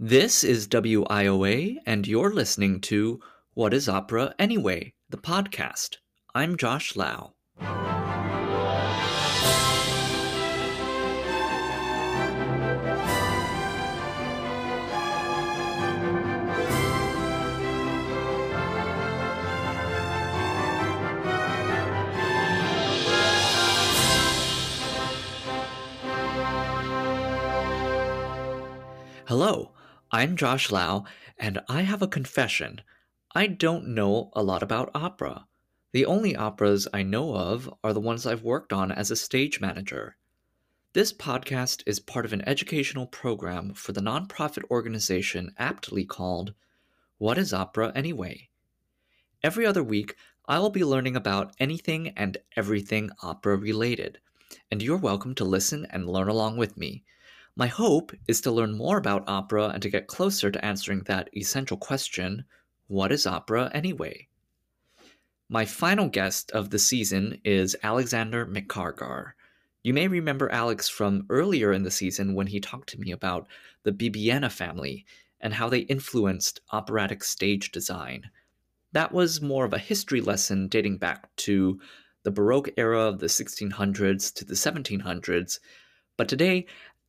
This is WIOA, and you're listening to What is Opera Anyway, the podcast. I'm Josh Lau. Hello, I'm Josh Lau, and I have a confession. I don't know a lot about opera. The only operas I know of are the ones I've worked on as a stage manager. This podcast is part of an educational program for the nonprofit organization aptly called What is Opera Anyway? Every other week, I will be learning about anything and everything opera related, and you're welcome to listen and learn along with me. My hope is to learn more about opera and to get closer to answering that essential question what is opera anyway? My final guest of the season is Alexander McCargar. You may remember Alex from earlier in the season when he talked to me about the Bibbiena family and how they influenced operatic stage design. That was more of a history lesson dating back to the Baroque era of the 1600s to the 1700s. But today,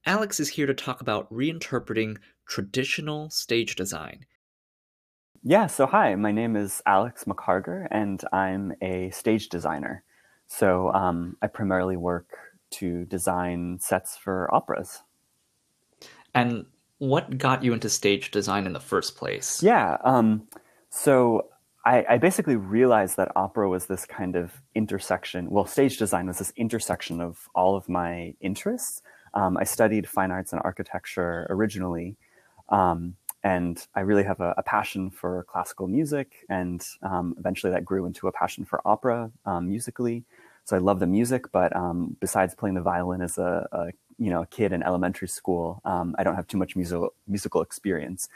Alex is here to talk about reinterpreting traditional stage design. Yeah, so hi, my name is Alex McCargar, and I'm a stage designer. So um, I primarily work to design sets for operas. And what got you into stage design in the first place? Yeah, um, so I, I, basically realized that opera was this kind of intersection. Well, stage design was this intersection of all of my interests. Um, I studied fine arts and architecture originally, um, and I really have a, a, passion for classical music, and um, eventually that grew into a passion for opera um, musically. So I love the music, but um, besides playing the violin as a, a, you know a kid in elementary school, um, I don't have too much musical musical experience.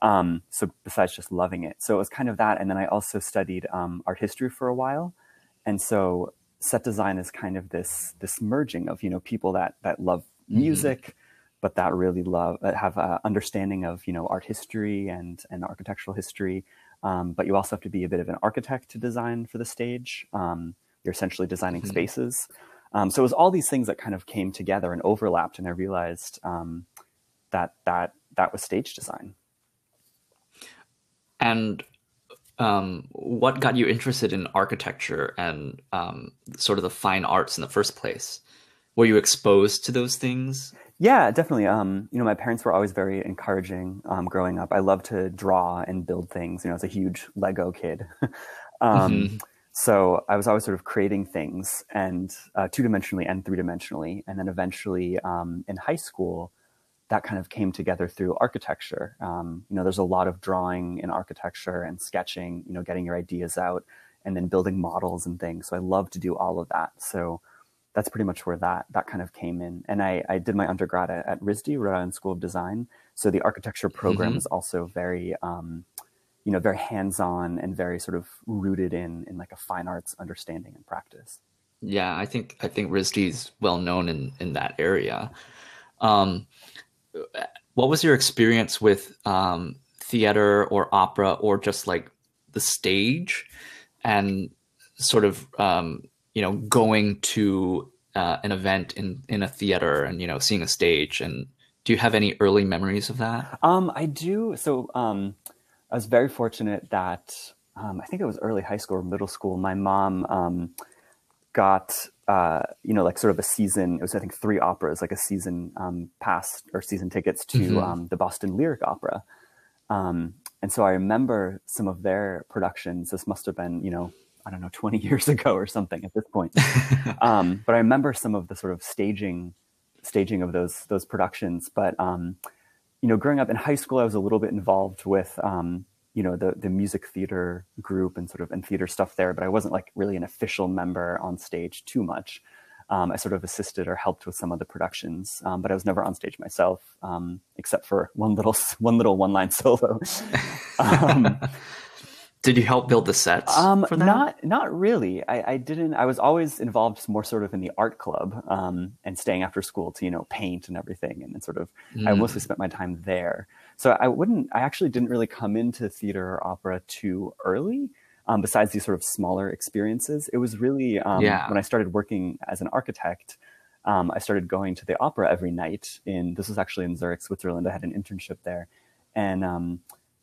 so besides just loving it, so it was kind of that, and then I also studied art history for a while, and so set design is kind of this this merging of you know people that that love. Music, mm-hmm. but that really love uh, have an understanding of you know art history and and architectural history. Um, but you also have to be a bit of an architect to design for the stage. Um, you're essentially designing mm-hmm. spaces. Um, so it was all these things that kind of came together and overlapped, and I realized um, that that that was stage design. And um, what got you interested in architecture and um, sort of the fine arts in the first place? Were you exposed to those things? Yeah, definitely. Um, you know, my parents were always very encouraging um, growing up. I love to draw and build things. You know, I was a huge Lego kid. um, mm-hmm. So I was always sort of creating things and uh, two dimensionally and three dimensionally. And then eventually um, in high school, that kind of came together through architecture. Um, you know, there's a lot of drawing in architecture and sketching, you know, getting your ideas out and then building models and things. So I love to do all of that. So that's pretty much where that that kind of came in. And I, I did my undergrad at, at RISD, Rhode Island School of Design. So the architecture program mm-hmm. is also very, um, you know, very hands-on and very sort of rooted in in like a fine arts understanding and practice. Yeah, I think I think RISD is well known in in that area. Um, what was your experience with um, theater or opera or just like the stage and sort of um, you know going to uh, an event in in a theater and you know seeing a stage and do you have any early memories of that? Um, i do. So um, i was very fortunate that um, i think it was early high school or middle school my mom um, got uh, you know like sort of a season it was i think three operas like a season um, pass or season tickets to mm-hmm. Um, the boston lyric opera. And so i remember some of their productions. This must have been you know I don't know, 20 years ago or something at this point. um, but I remember some of the sort of staging, staging of those those productions. But um, you know, growing up in high school, I was a little bit involved with um, you know the the music theater group and sort of and theater stuff there. But I wasn't like really an official member on stage too much. Um, I sort of assisted or helped with some of the productions, um, but I was never on stage myself, um, except for one little one little one line solo. Did you help build the sets? Um, not not really. I, I, didn't. I was always involved more sort of in the art club um, and staying after school to you know paint and everything, and sort of mm. I mostly spent my time there. So I wouldn't, I actually didn't really come into theater or opera too early. Um, besides these sort of smaller experiences, it was really um, Yeah. when I started working as an architect. Um, I started going to the opera every night. In this was actually in Zurich, Switzerland. I had an internship there, and um,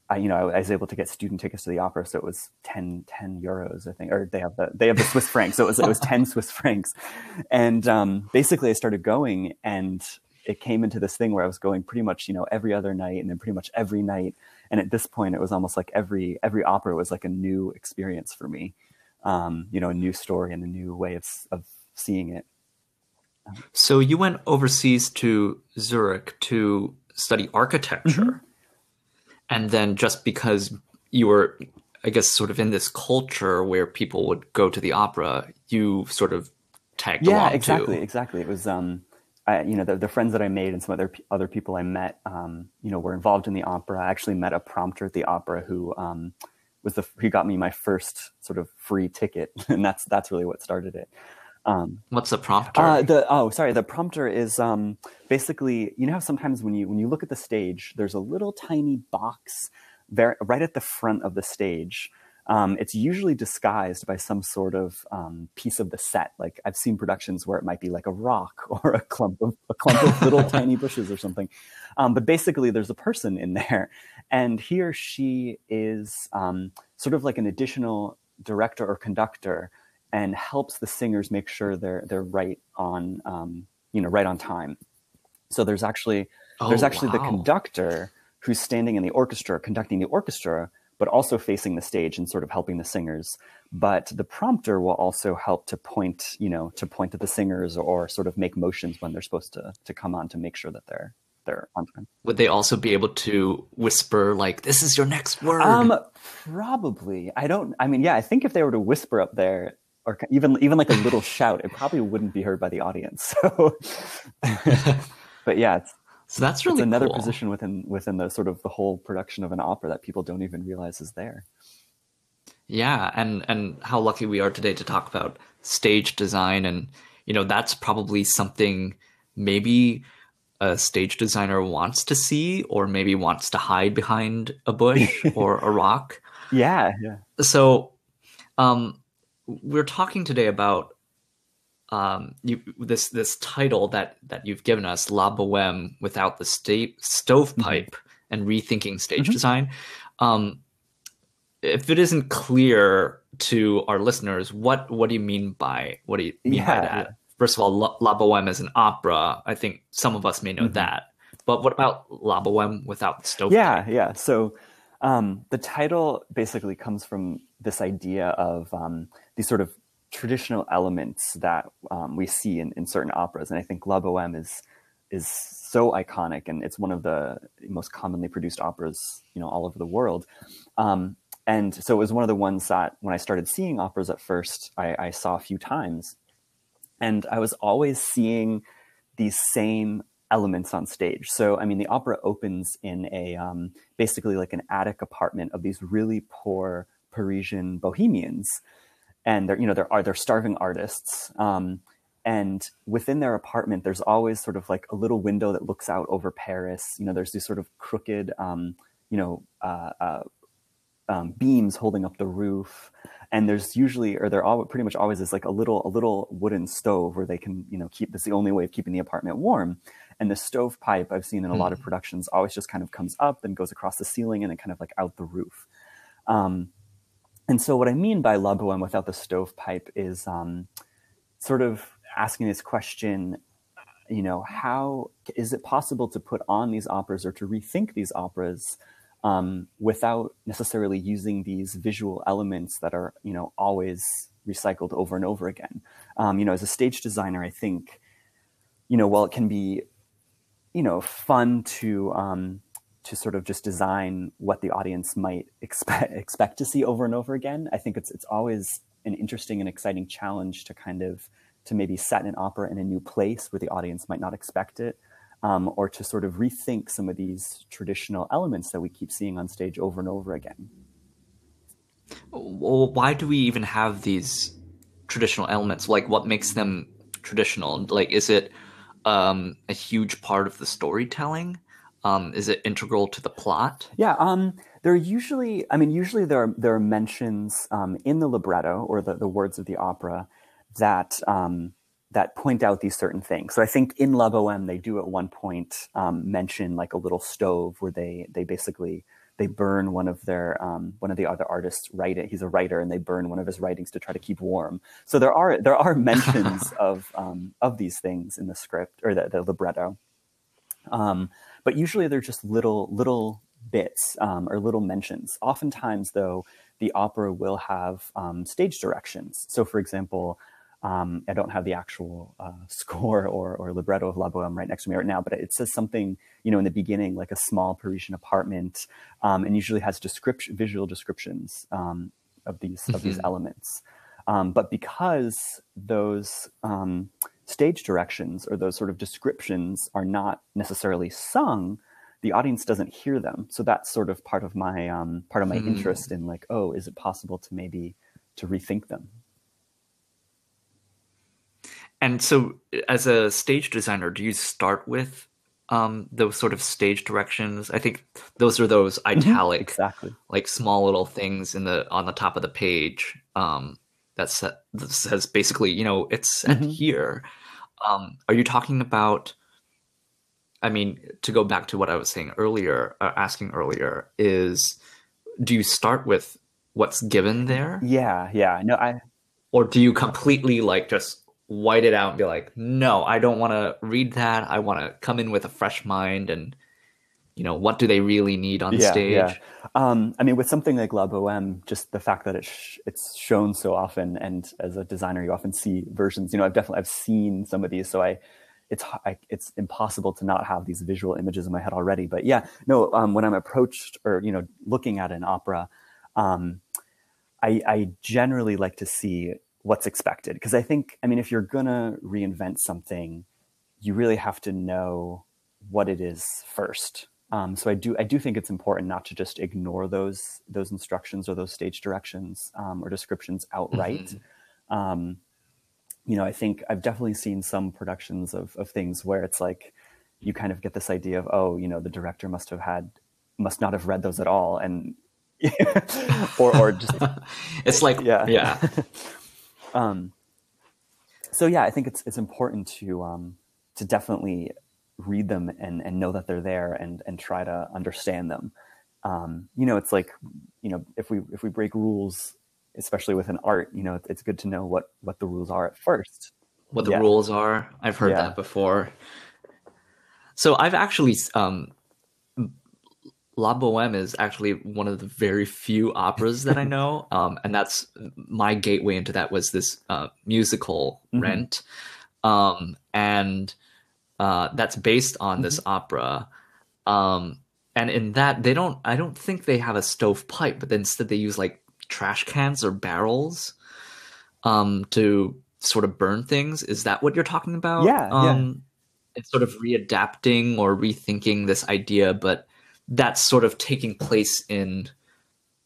I, you know, I was able to get student tickets to the opera, so it was 10, 10 euros, I think, or they have the they have the Swiss francs, so it was it was ten Swiss francs, and um, basically I started going, and it came into this thing where I was going pretty much, you know, every other night, and then pretty much every night, and at this point, it was almost like every every opera was like a new experience for me, um, you know, a new story and a new way of of seeing it. So you went overseas to Zurich to study architecture. And then just because you were, I guess, sort of in this culture where people would go to the opera, you sort of tagged yeah along yeah exactly too. exactly. It was um I, you know the, the friends that i made and some other other people i met um you know were involved in the opera. I actually met a prompter at the opera who um was the who got me my first sort of free ticket. And that's that's really what started it um What's the prompter? uh, the oh sorry the prompter is um basically you know how sometimes when you when you look at the stage there's a little tiny box very, right at the front of the stage um, it's usually disguised by some sort of um, piece of the set. Like I've seen productions where it might be like a rock or a clump of a clump of little tiny bushes or something. Um, but basically, there's a person in there, and he or she is um, sort of like an additional director or conductor, and helps the singers make sure they're they're right on um, you know right on time. So there's actually Oh, there's actually the conductor who's standing in the orchestra conducting the orchestra but also facing the stage and sort of helping the singers but the prompter will also help to point you know to point at the singers or sort of make motions when they're supposed to to come on to make sure that they're they're on time Would they also be able to whisper like, "This is your next word"? um probably i don't i mean yeah i think if they were to whisper up there or even even like a little shout it probably wouldn't be heard by the audience so but yeah it's so that's really another cool. position within within the sort of the whole production of an opera that people don't even realize is there. Yeah, and and how lucky we are today to talk about stage design, and you know that's probably something maybe a stage designer wants to see, or maybe wants to hide behind a bush or a rock. Yeah, yeah. So, um, we're talking today about um, you, this this title that that you've given us, La Boheme, without the sta- stovepipe and rethinking stage Mhm. design. Um, if it isn't clear to our listeners, what what do you mean by what do you mean Yeah, by that? yeah. First of all, La, La Boheme is an opera. I think some of us may know Mhm. that. But what about La Boheme without the stovepipe? Yeah, yeah. So um, the title basically comes from this idea of um, these sort of traditional elements that um, we see in, in certain operas, and I think La Boheme is is so iconic, and it's one of the most commonly produced operas, you know, all over the world. Um, and so it was one of the ones that when I started seeing operas at first, I, I saw a few times, and I was always seeing these same elements on stage. So, I mean, the opera opens in a um, basically like an attic apartment of these really poor Parisian bohemians, and they're you know they're they're starving artists. Um, and within their apartment, there's always sort of like a little window that looks out over Paris. You know, there's these sort of crooked, um, you know, uh, uh, um, beams holding up the roof and there's usually or there all pretty much always is like a little a little wooden stove where they can you know keep that's the only way of keeping the apartment warm and the stovepipe i've seen in a lot of productions always just kind of comes up and goes across the ceiling and then kind of like out the roof. Um, and so what i mean by la boheme without the stovepipe is um, sort of asking this question you know how is it possible to put on these operas or to rethink these operas um, without necessarily using these visual elements that are you know always recycled over and over again? Um, you know as a stage designer i think you know while it can be you know fun to um, to sort of just design what the audience might expect expect to see over and over again i think it's it's always an interesting and exciting challenge to kind of to maybe set an opera in a new place where the audience might not expect it um, or to sort of rethink some of these traditional elements that we keep seeing on stage over and over again. why do we even have these traditional elements? Like, what makes them traditional? Like, is it um, a huge part of the storytelling? Um, is it integral to the plot? Yeah, um, there are usually, I mean, usually there are there are mentions um, in the libretto or the, the words of the opera that um, that point out these certain things. So I think in La Boheme they do at one point um, mention like a little stove where they they basically they burn one of their um, one of the other artists writing. He's a writer, and they burn one of his writings to try to keep warm. So there are there are mentions of um, of these things in the script or the, the libretto. Um, but usually they're just little little bits um, or little mentions. Oftentimes, though, the opera will have um, stage directions. So, for example, um, I don't have the actual uh, score or, or libretto of La Boheme right next to me right now, but it says something, you know, in the beginning, like a small Parisian apartment, um, and usually has description, visual descriptions um, of these mm-hmm. of these mm-hmm. elements. Um, but because those stage directions or those sort of descriptions are not necessarily sung, the audience doesn't hear them. So that's sort of part of my um, part of my mm. interest in like, oh, is it possible to maybe to rethink them? And so, as a stage designer, do you start with um, those sort of stage directions? I think those are those mm-hmm. italic, exactly, like small little things in the on the top of the page. Um, that, set, that says basically, you know, it's mm-hmm. here. Um, are you talking about? I mean, to go back to what I was saying earlier, uh, asking earlier, is do you start with what's given there? Yeah, yeah. No, I. Or do you completely like just white it out and be like, no, I don't want to read that. I want to come in with a fresh mind and you know what do they really need on yeah, stage yeah. Um, i mean with something like la boheme just the fact that it's sh- it's shown so often and as a designer you often see versions you know i've definitely i've seen some of these so i it's I, it's impossible to not have these visual images in my head already but yeah no um, when i'm approached or you know looking at an opera um, I, I generally like to see what's expected because i think i mean if you're gonna reinvent something you really have to know what it is first um, so I do I do think it's important not to just ignore those those instructions or those stage directions um, or descriptions outright. Mm-hmm. Um, you know, I think I've definitely seen some productions of of things where it's like you kind of get this idea of oh, you know, the director must have had must not have read those at all, and or or just it's like yeah yeah. um, so yeah, I think it's it's important to um, to definitely read them and, and know that they're there and, and try to understand them. Um, you know, it's like, you know, if we, if we break rules, especially with an art, you know, it's good to know what, what the rules are at first. What the yeah. rules are. I've heard yeah. that before. So I've actually, um, La Boheme is actually one of the very few operas that I know, um, and that's my gateway into that was this uh, musical mm-hmm. Rent, um, and uh, that's based on this mm-hmm. opera. Um, and in that, they don't. I don't think they have a stovepipe, but instead they use like trash cans or barrels um, to sort of burn things. Is that what you're talking about? Yeah. Um, yeah. It's sort of readapting or rethinking this idea, but that's sort of taking place in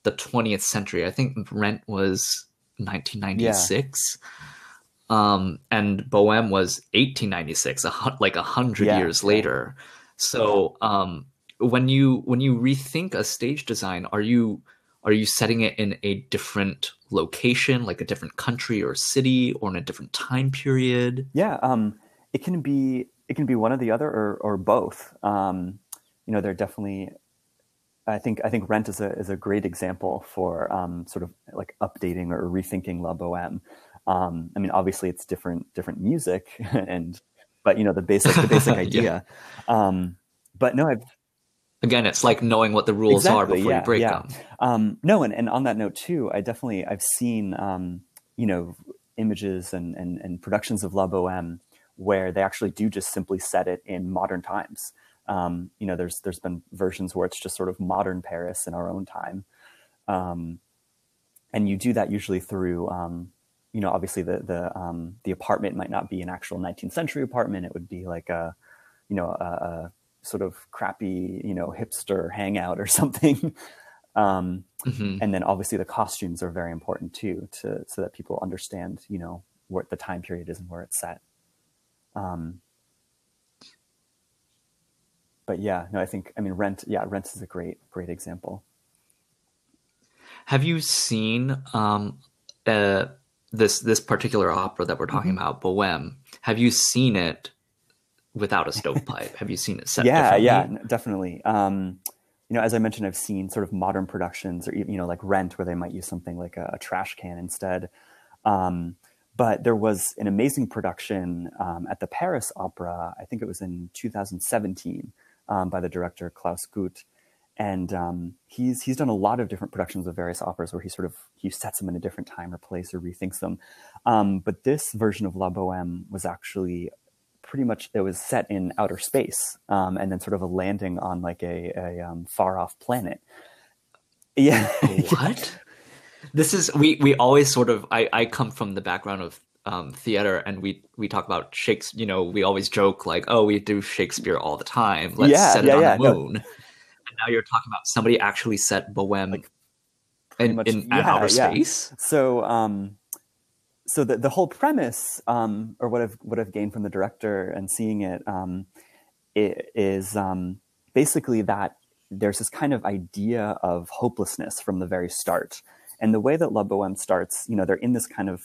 the 20th century. I think Rent was 1996. Yeah. Um, and Bohème was 1896, a, like a hundred yeah, years later. So um, when you when you rethink a stage design, are you are you setting it in a different location, like a different country or city, or in a different time period? Yeah, um, it can be it can be one or the other, or or both. Um, you know, they're definitely. I think I think Rent is a is a great example for um, sort of like updating or rethinking La Boheme. Um, I mean, obviously it's different different music, and but you know the basic the basic idea. yeah. um, but no, I've again, it's like knowing what the rules exactly, are before yeah, you break yeah. them. Um, no, and, and on that note too, I definitely I've seen um, you know images and, and and productions of La Boheme where they actually do just simply set it in modern times. Um, you know, there's there's been versions where it's just sort of modern Paris in our own time, um, and you do that usually through um, you know, obviously the the um, the apartment might not be an actual 19th century apartment. It would be like a, you know, a, a sort of crappy, you know, hipster hangout or something. um, mm-hmm. And then obviously the costumes are very important too, to so that people understand, you know, what the time period is and where it's set. Um, but yeah, no, I think I mean Rent. Yeah, Rent is a great great example. Have you seen um, uh, this this particular opera that we're talking mm-hmm. about, Bohème? Have you seen it without a stovepipe? Have you seen it set? yeah, yeah, definitely. Um, you know, as I mentioned, I've seen sort of modern productions, or you know, like Rent, where they might use something like a, a trash can instead. Um, but there was an amazing production um, at the Paris Opera. I think it was in 2017 um, by the director Klaus Guth, and um, he's he's done a lot of different productions of various operas where he sort of he sets them in a different time or place or rethinks them. Um, but this version of La Boheme was actually pretty much it was set in outer space um, and then sort of a landing on like a, a um, far off planet. Yeah. What? this is we we always sort of I I come from the background of um, theater and we we talk about Shakespeare. You know, we always joke like, "Oh, we do Shakespeare all the time. Let's yeah, set it yeah, on yeah, the moon." No. And now you're talking about somebody actually set Bohème like, in, much, in outer space. So, um, so the the whole premise, um, or what I've what I've gained from the director and seeing it, um, it is um, basically that there's this kind of idea of hopelessness from the very start. And the way that La Boheme starts, you know, they're in this kind of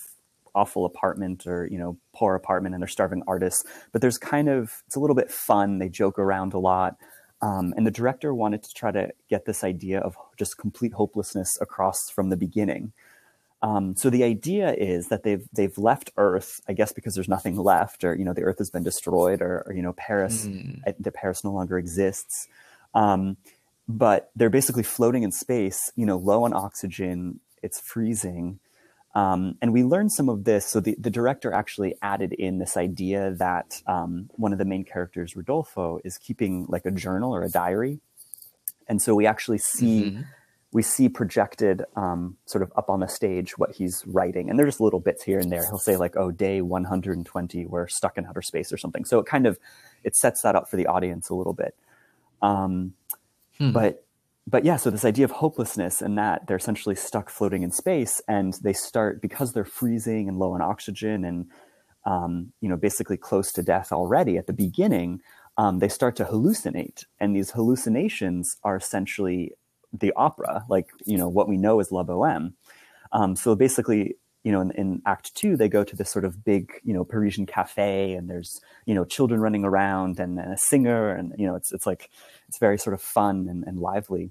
awful apartment or you know poor apartment and they're starving artists but there's kind of it's a little bit fun they joke around a lot um, and the director wanted to try to get this idea of just complete hopelessness across from the beginning um, so the idea is that they've they've left Earth, I guess, because there's nothing left, or you know, the Earth has been destroyed, or, or you know, Paris, mm. the Paris no longer exists. Um, but they're basically floating in space, you know, low on oxygen. It's freezing, um, and we learned some of this. So the, the director actually added in this idea that um, one of the main characters, Rodolfo, is keeping like a journal or a diary. And so we actually see mm-hmm. we see projected um, sort of up on the stage what he's writing, and there's just little bits here and there. He'll say like, "Oh, day 120, we're stuck in outer space" or something. So it kind of it sets that up for the audience a little bit. Um, hmm. But but yeah, so this idea of hopelessness and that they're essentially stuck floating in space, and they start because they're freezing and low on oxygen, and um, you know basically close to death already at the beginning. Um, they start to hallucinate, and these hallucinations are essentially the opera, like you know what we know as La Boheme. Um, so basically, you know, in, in, Act Two, they go to this sort of big, you know, Parisian cafe, and there's you know children running around and, and a singer, and you know, it's it's like it's very sort of fun and, and lively,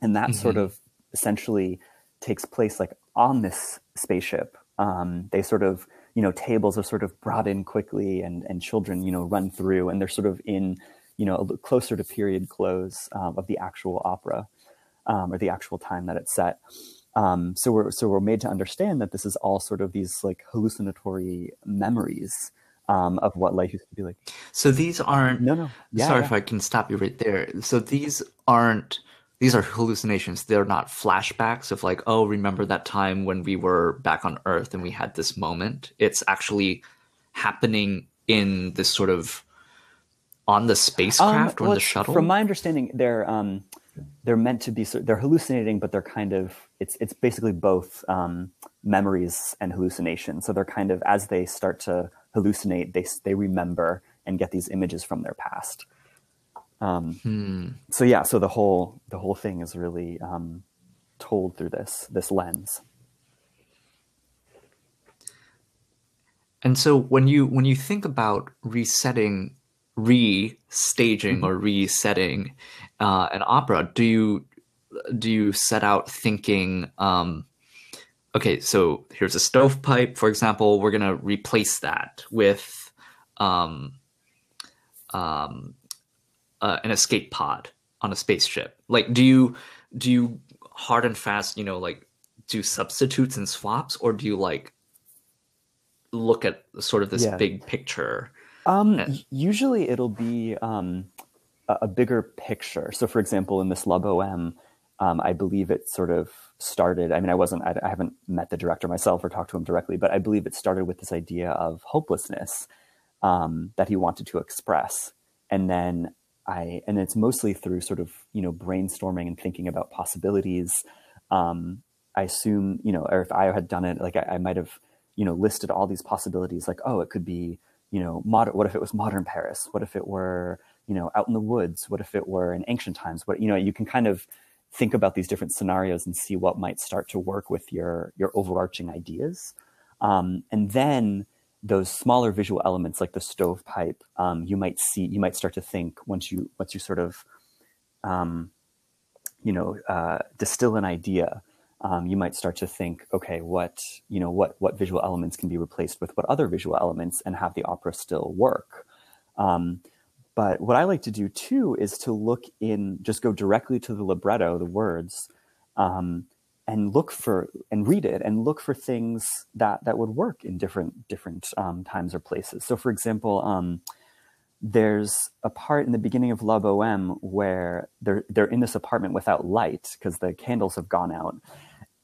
and that mm-hmm. sort of essentially takes place like on this spaceship. Um, they sort of you know tables are sort of brought in quickly, and and children you know run through, and they're sort of in you know closer to period close um, of the actual opera um, or the actual time that it's set. Um, so we're so we're made to understand that this is all sort of these like hallucinatory memories um, of what life used to be like. So these aren't. No, no. Yeah, sorry yeah. if I can stop you right there. So these aren't. These are hallucinations. They're not flashbacks of like, oh, remember that time when we were back on Earth and we had this moment. It's actually happening in this sort of on the spacecraft um, or the shuttle. From my understanding, they're um, they're meant to be they're hallucinating, but they're kind of it's it's basically both um, memories and hallucination. So they're kind of as they start to hallucinate, they they remember and get these images from their past. Um, hmm. So yeah, so the whole the whole thing is really um, told through this this lens. And so when you when you think about resetting, restaging, mm-hmm. or resetting uh, an opera, do you do you set out thinking? Um, okay, so here's a stovepipe, for example. We're gonna replace that with um, um, uh, an escape pod on a spaceship. Like, do you do you hard and fast, you know, like do substitutes and swaps, or do you like look at sort of this yeah. big picture? Um, and- usually, it'll be um, a, bigger picture. So, for example, in this La Boheme, um, I believe it sort of started. I mean, I wasn't, I, I, haven't met the director myself or talked to him directly, but I believe it started with this idea of hopelessness um, that he wanted to express. And then I, and it's mostly through sort of, you know, brainstorming and thinking about possibilities. Um, I assume, you know, or if I had done it, like I, I might have, you know, listed all these possibilities like, oh, it could be, you know, what if it was modern Paris? What if it were, you know out in the woods? What if it were in ancient times? What you know you can kind of think about these different scenarios and see what might start to work with your your overarching ideas. Um, and then those smaller visual elements like the stovepipe um, you might see you might start to think once you once you sort of um, you know uh, distill an idea um, you might start to think okay what you know what what visual elements can be replaced with what other visual elements and have the opera still work um, but what I like to do too is to look in, just go directly to the libretto, the words, um, and look for and read it and look for things that that would work in different different um, times or places. So, for example, um, there's a part in the beginning of La Boheme where they're they're in this apartment without light because the candles have gone out,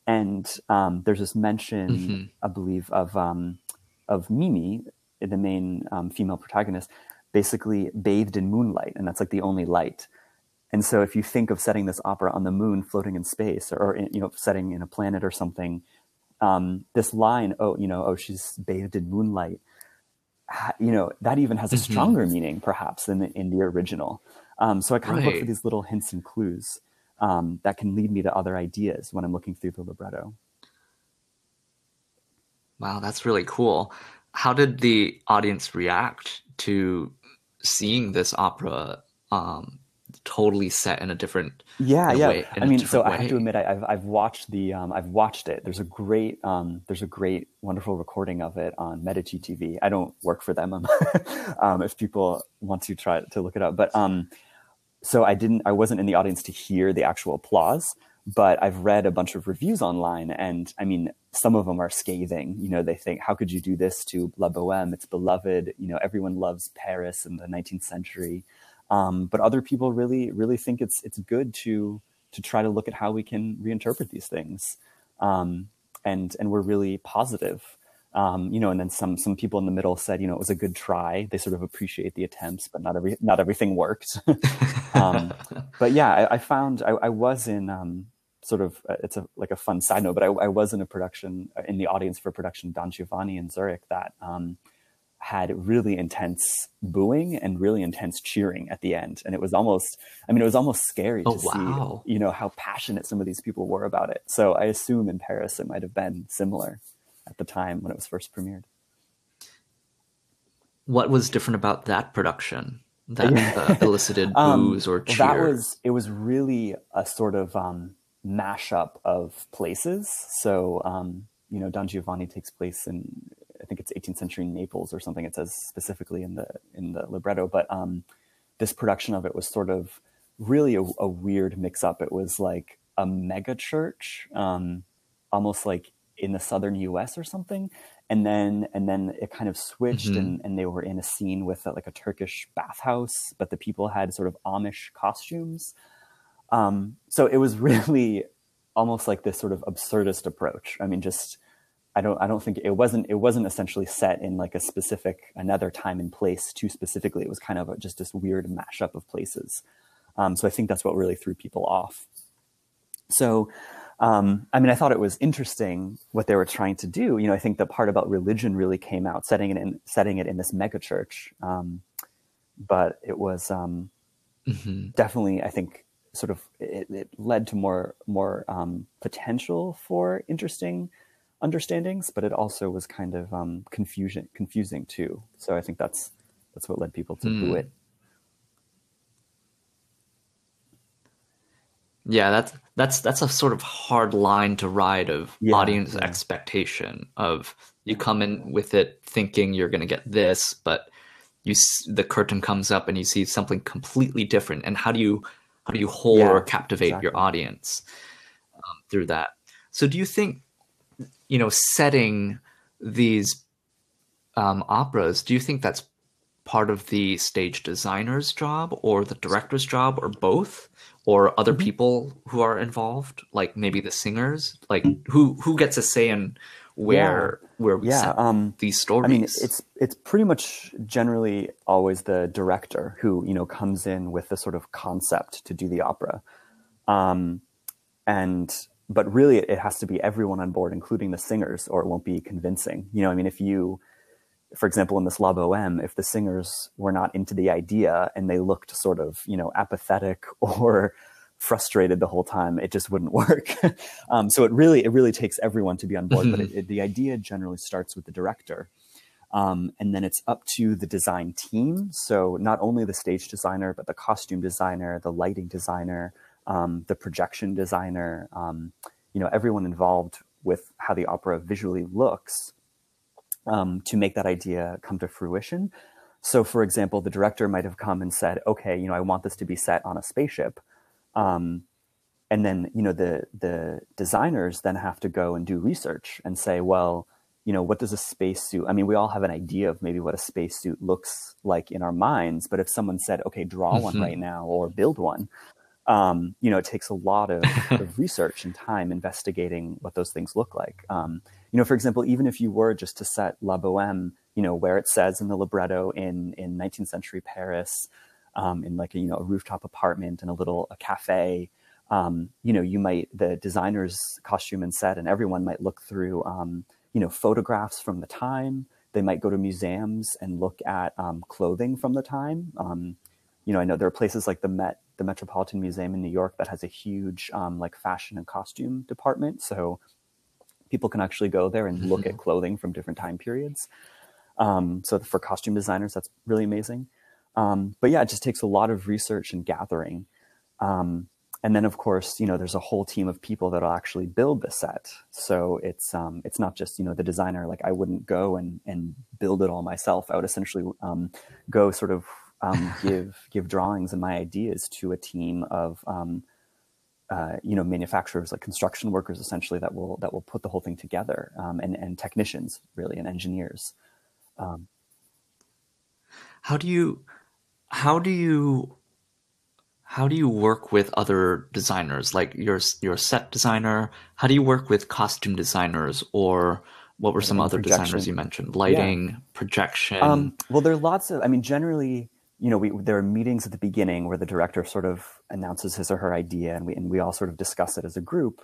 and um, there's this mention, mm-hmm. I believe, of um, of Mimi, the main um, female protagonist, basically bathed in moonlight, and that's like the only light. And so, if you think of setting this opera on the moon, floating in space, or, or you know, setting in a planet or something, um, this line, oh, you know, oh, she's bathed in moonlight, you know, that even has a mm-hmm. stronger meaning, perhaps, than the, in the original. Um, so I kind right. of look for these little hints and clues um, that can lead me to other ideas when I'm looking through the libretto. Wow, that's really cool. How did the audience react to seeing this opera um, totally set in a different yeah yeah way, i mean so way. i have to admit I, have I've watched the um, i've watched it there's a great um, there's a great wonderful recording of it on medici tv i don't work for them um, if people want to try to look it up but um so i didn't i wasn't in the audience to hear the actual applause but I've read a bunch of reviews online, and I mean, some of them are scathing. You know, they think, "How could you do this to La Boheme? It's beloved. You know, everyone loves Paris in the 19th century." Um, but other people really, really think it's it's good to to try to look at how we can reinterpret these things, um, and and we're really positive. Um, you know, and then some some people in the middle said, you know, it was a good try. They sort of appreciate the attempts, but not every not everything worked. um, but yeah, I, I found I, I, was in um, sort of uh, it's a like a fun side note, but I, I, was in a production uh, in the audience for a production Don Giovanni in Zurich that um, had really intense booing and really intense cheering at the end, and it was almost I mean it was almost scary oh, to wow. see you know how passionate some of these people were about it. So I assume in Paris it might have been similar at the time when it was first premiered. What was different about that production that uh, elicited um, boos or cheer? That was it was really a sort of um, mashup of places. So um, you know, Don Giovanni takes place in I think it's 18th century Naples or something. It says specifically in the in the libretto, but um, this production of it was sort of really a, a weird mix up. It was like a mega church, um, almost like in the southern U.S. or something, and then and then it kind of switched, mm-hmm. and, and they were in a scene with a, like a Turkish bathhouse, but the people had sort of Amish costumes. Um, so it was really almost like this sort of absurdist approach. I mean, just I don't I don't think it wasn't it wasn't essentially set in like a specific another time and place too specifically. It was kind of a, just this weird mashup of places. Um, so I think that's what really threw people off. So um, I mean, I thought it was interesting what they were trying to do. You know, I think the part about religion really came out, setting it in setting it in this megachurch. Um, but it was um, mm-hmm. definitely, I think, sort of it, it led to more more um, potential for interesting understandings, but it also was kind of um, confusion confusing too. So I think that's that's what led people to mm. boo it. Yeah, that's that's that's a sort of hard line to ride of yeah, audience yeah. expectation of you come in with it thinking you're going to get this, but you the curtain comes up and you see something completely different. And how do you how do you hold yeah, or captivate exactly. your audience um, through that? So, do you think you know setting these um, operas? Do you think that's part of the stage designer's job or the director's job or both? Or other mm-hmm. people who are involved like maybe the singers like who who gets a say in where yeah. where we yeah, um, these stories i mean it's it's pretty much generally always the director who you know comes in with the sort of concept to do the opera um, and but really it has to be everyone on board including the singers or it won't be convincing you know i mean if you for example, in this La Boheme, if the singers were not into the idea and they looked sort of, you know, apathetic or frustrated the whole time, it just wouldn't work. um, so it really, it really takes everyone to be on board. Mm-hmm. But it, it, the idea generally starts with the director. Um, and then it's up to the design team. So not only the stage designer, but the costume designer, the lighting designer, um, the projection designer, um, you know, everyone involved with how the opera visually looks um, to make that idea come to fruition. So, for example, the director might have come and said, "Okay, you know, I want this to be set on a spaceship," um, and then you know the the designers then have to go and do research and say, "Well, you know, what does a spacesuit? I mean, we all have an idea of maybe what a spacesuit looks like in our minds, but if someone said, "Okay, draw mm-hmm. one right now or build one," um, you know, it takes a lot of, of, research and time investigating what those things look like. Um, you know, for example, even if you were just to set La Boheme, you know, where it says in the libretto in in 19th century Paris, um, in like a, you know a rooftop apartment and a little a cafe, um, you know, you might the designer's costume and set and everyone might look through, um, you know, photographs from the time. They might go to museums and look at um, clothing from the time. You know, I know there are places like the Met the Metropolitan Museum in New York that has a huge um, like fashion and costume department. So people can actually go there and look at clothing from different time periods. Um, so for costume designers, that's really amazing. Um, but yeah, it just takes a lot of research and gathering. Um, and then of course, you know, there's a whole team of people that'll actually build the set. So it's um, it's not just you know the designer. Like I wouldn't go and and build it all myself. I would essentially um, go sort of um, give give drawings and my ideas to a team of um, uh, you know manufacturers like construction workers essentially that will that will put the whole thing together um, and and technicians really and engineers. Um, how do you how do you how do you work with other designers like your your set designer? How do you work with costume designers or what were some other projection. designers you mentioned? Lighting, yeah. projection. Um, well, there are lots of. I mean, generally, you know, we, there are meetings at the beginning where the director sort of announces his or her idea, and we and we all sort of discuss it as a group.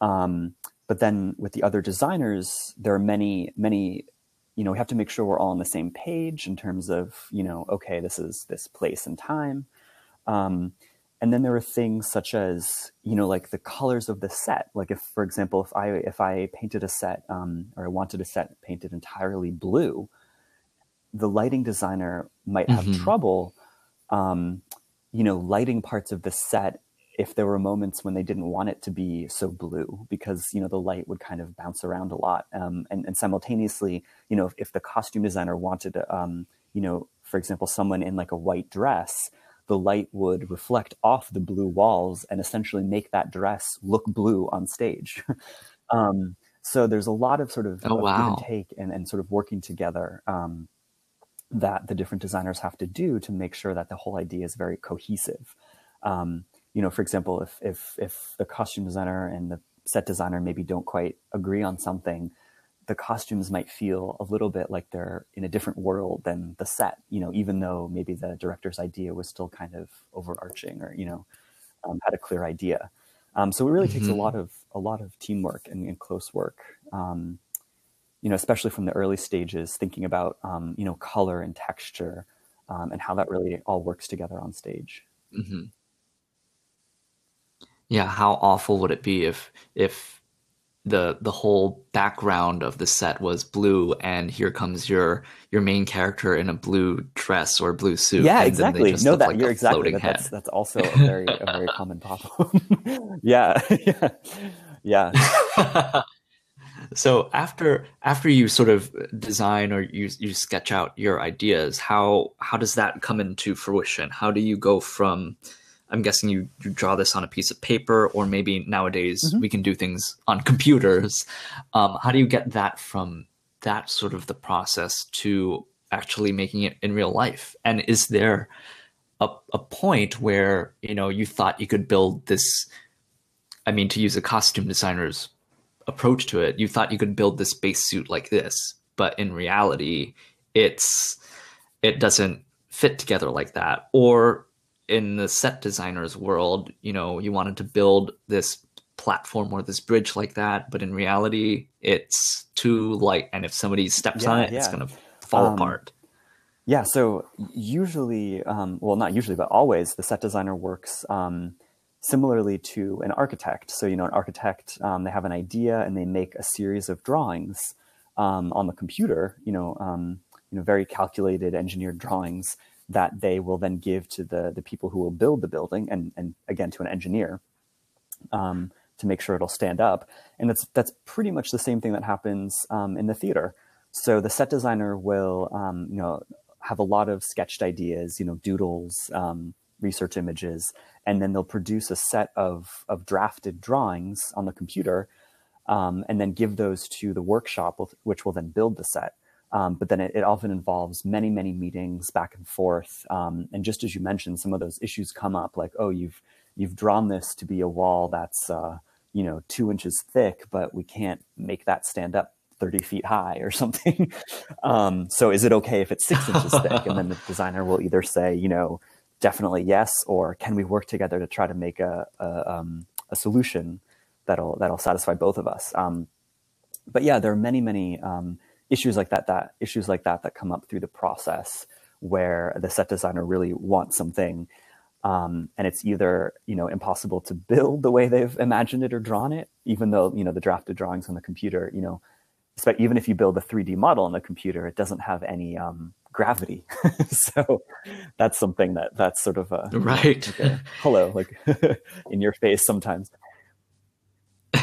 Um, but then with the other designers, there are many many. You know, we have to make sure we're all on the same page in terms of you know, okay, this is this place and time. Um, and then there are things such as you know, like the colors of the set. Like if, for example, if I if I painted a set um, or I wanted a set painted entirely blue, the lighting designer might have mm-hmm. trouble, um, you know, lighting parts of the set if there were moments when they didn't want it to be so blue because you know the light would kind of bounce around a lot um, and, and, simultaneously you know if, if the costume designer wanted um, you know for example someone in like a white dress the light would reflect off the blue walls and essentially make that dress look blue on stage um, so there's a lot of sort of, oh, of wow. give and take and, and sort of working together um, that the different designers have to do to make sure that the whole idea is very cohesive. Um, you know, for example, if if if the costume designer and the set designer maybe don't quite agree on something, the costumes might feel a little bit like they're in a different world than the set. You know, even though maybe the director's idea was still kind of overarching or you know um, had a clear idea. Um, so it really mm-hmm. takes a mm-hmm. lot of a lot of teamwork and, and close work. Um, you know, especially from the early stages, thinking about um, you know color and texture um, and how that really all works together on stage. Mm-hmm. Yeah, how awful would it be if if the the whole background of the set was blue and here comes your your main character in a blue dress or blue suit yeah exactly. no that like you're exactly that, that's that's also a very a very common problem. Yeah yeah. Yeah so after after you sort of design or you you sketch out your ideas how how does that come into fruition? How do you go from i'm guessing you, you draw this on a piece of paper or maybe nowadays mm-hmm. we can do things on computers. Um, how do you get that from that sort of the process to actually making it in real life? And is there a, a point where you know you thought you could build this i mean to use a costume designer's approach to it, you thought you could build this base suit like this, but in reality, it's it doesn't fit together like that. Or in the set designer's world, you know, you wanted to build this platform or this bridge like that, but in reality, it's too light, and if somebody steps yeah, on it, yeah. it's gonna fall um, apart? Yeah, so usually, um, well, not usually, but always, the set designer works um, similarly to an architect. So, you know, an architect, um, they have an idea and they make a series of drawings um, on the computer, you know, um, you know, very calculated, engineered drawings that they will then give to the the people who will build the building, and and again to an engineer um, to make sure it'll stand up. And that's that's pretty much the same thing that happens um, in the theater. So the set designer will, um, you know, have a lot of sketched ideas, you know, doodles, research images, and then they'll produce a set of of drafted drawings on the computer, um, and then give those to the workshop, which will then build the set. Um, but then it, it, often involves many, many meetings back and forth. Um, and just as you mentioned, some of those issues come up, like, oh, you've you've drawn this to be a wall that's uh, you know two inches thick, but we can't make that stand up 30 feet high or something. um, so is it okay if it's six inches thick? And then the designer will either say, you know, definitely yes, or can we work together to try to make a a, um, a solution that'll that'll satisfy both of us? Um, but yeah, there are many, many um, issues like that that issues like that that come up through the process where the set designer really wants something um, and it's either you know impossible to build the way they've imagined it or drawn it even though you know the drafted drawings on the computer you know even if you build a 3d model on the computer it doesn't have any um, gravity so that's something that that's sort of a right like a, hello like in your face sometimes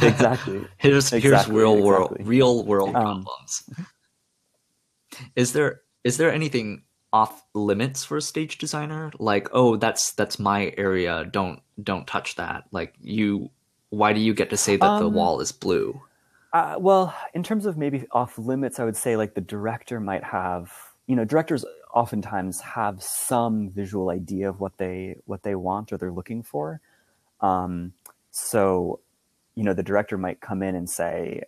exactly here's exactly, here's real exactly. world real world um, problems is there is there anything off limits for a stage designer? Like, oh, that's that's my area. Don't don't touch that. Like you why do you get to say that um, the wall is blue? Uh, well, in terms of maybe off limits, I would say like the director might have, you know, directors oftentimes have some visual idea of what they what they want or they're looking for. Um, so, you know, the director might come in and say,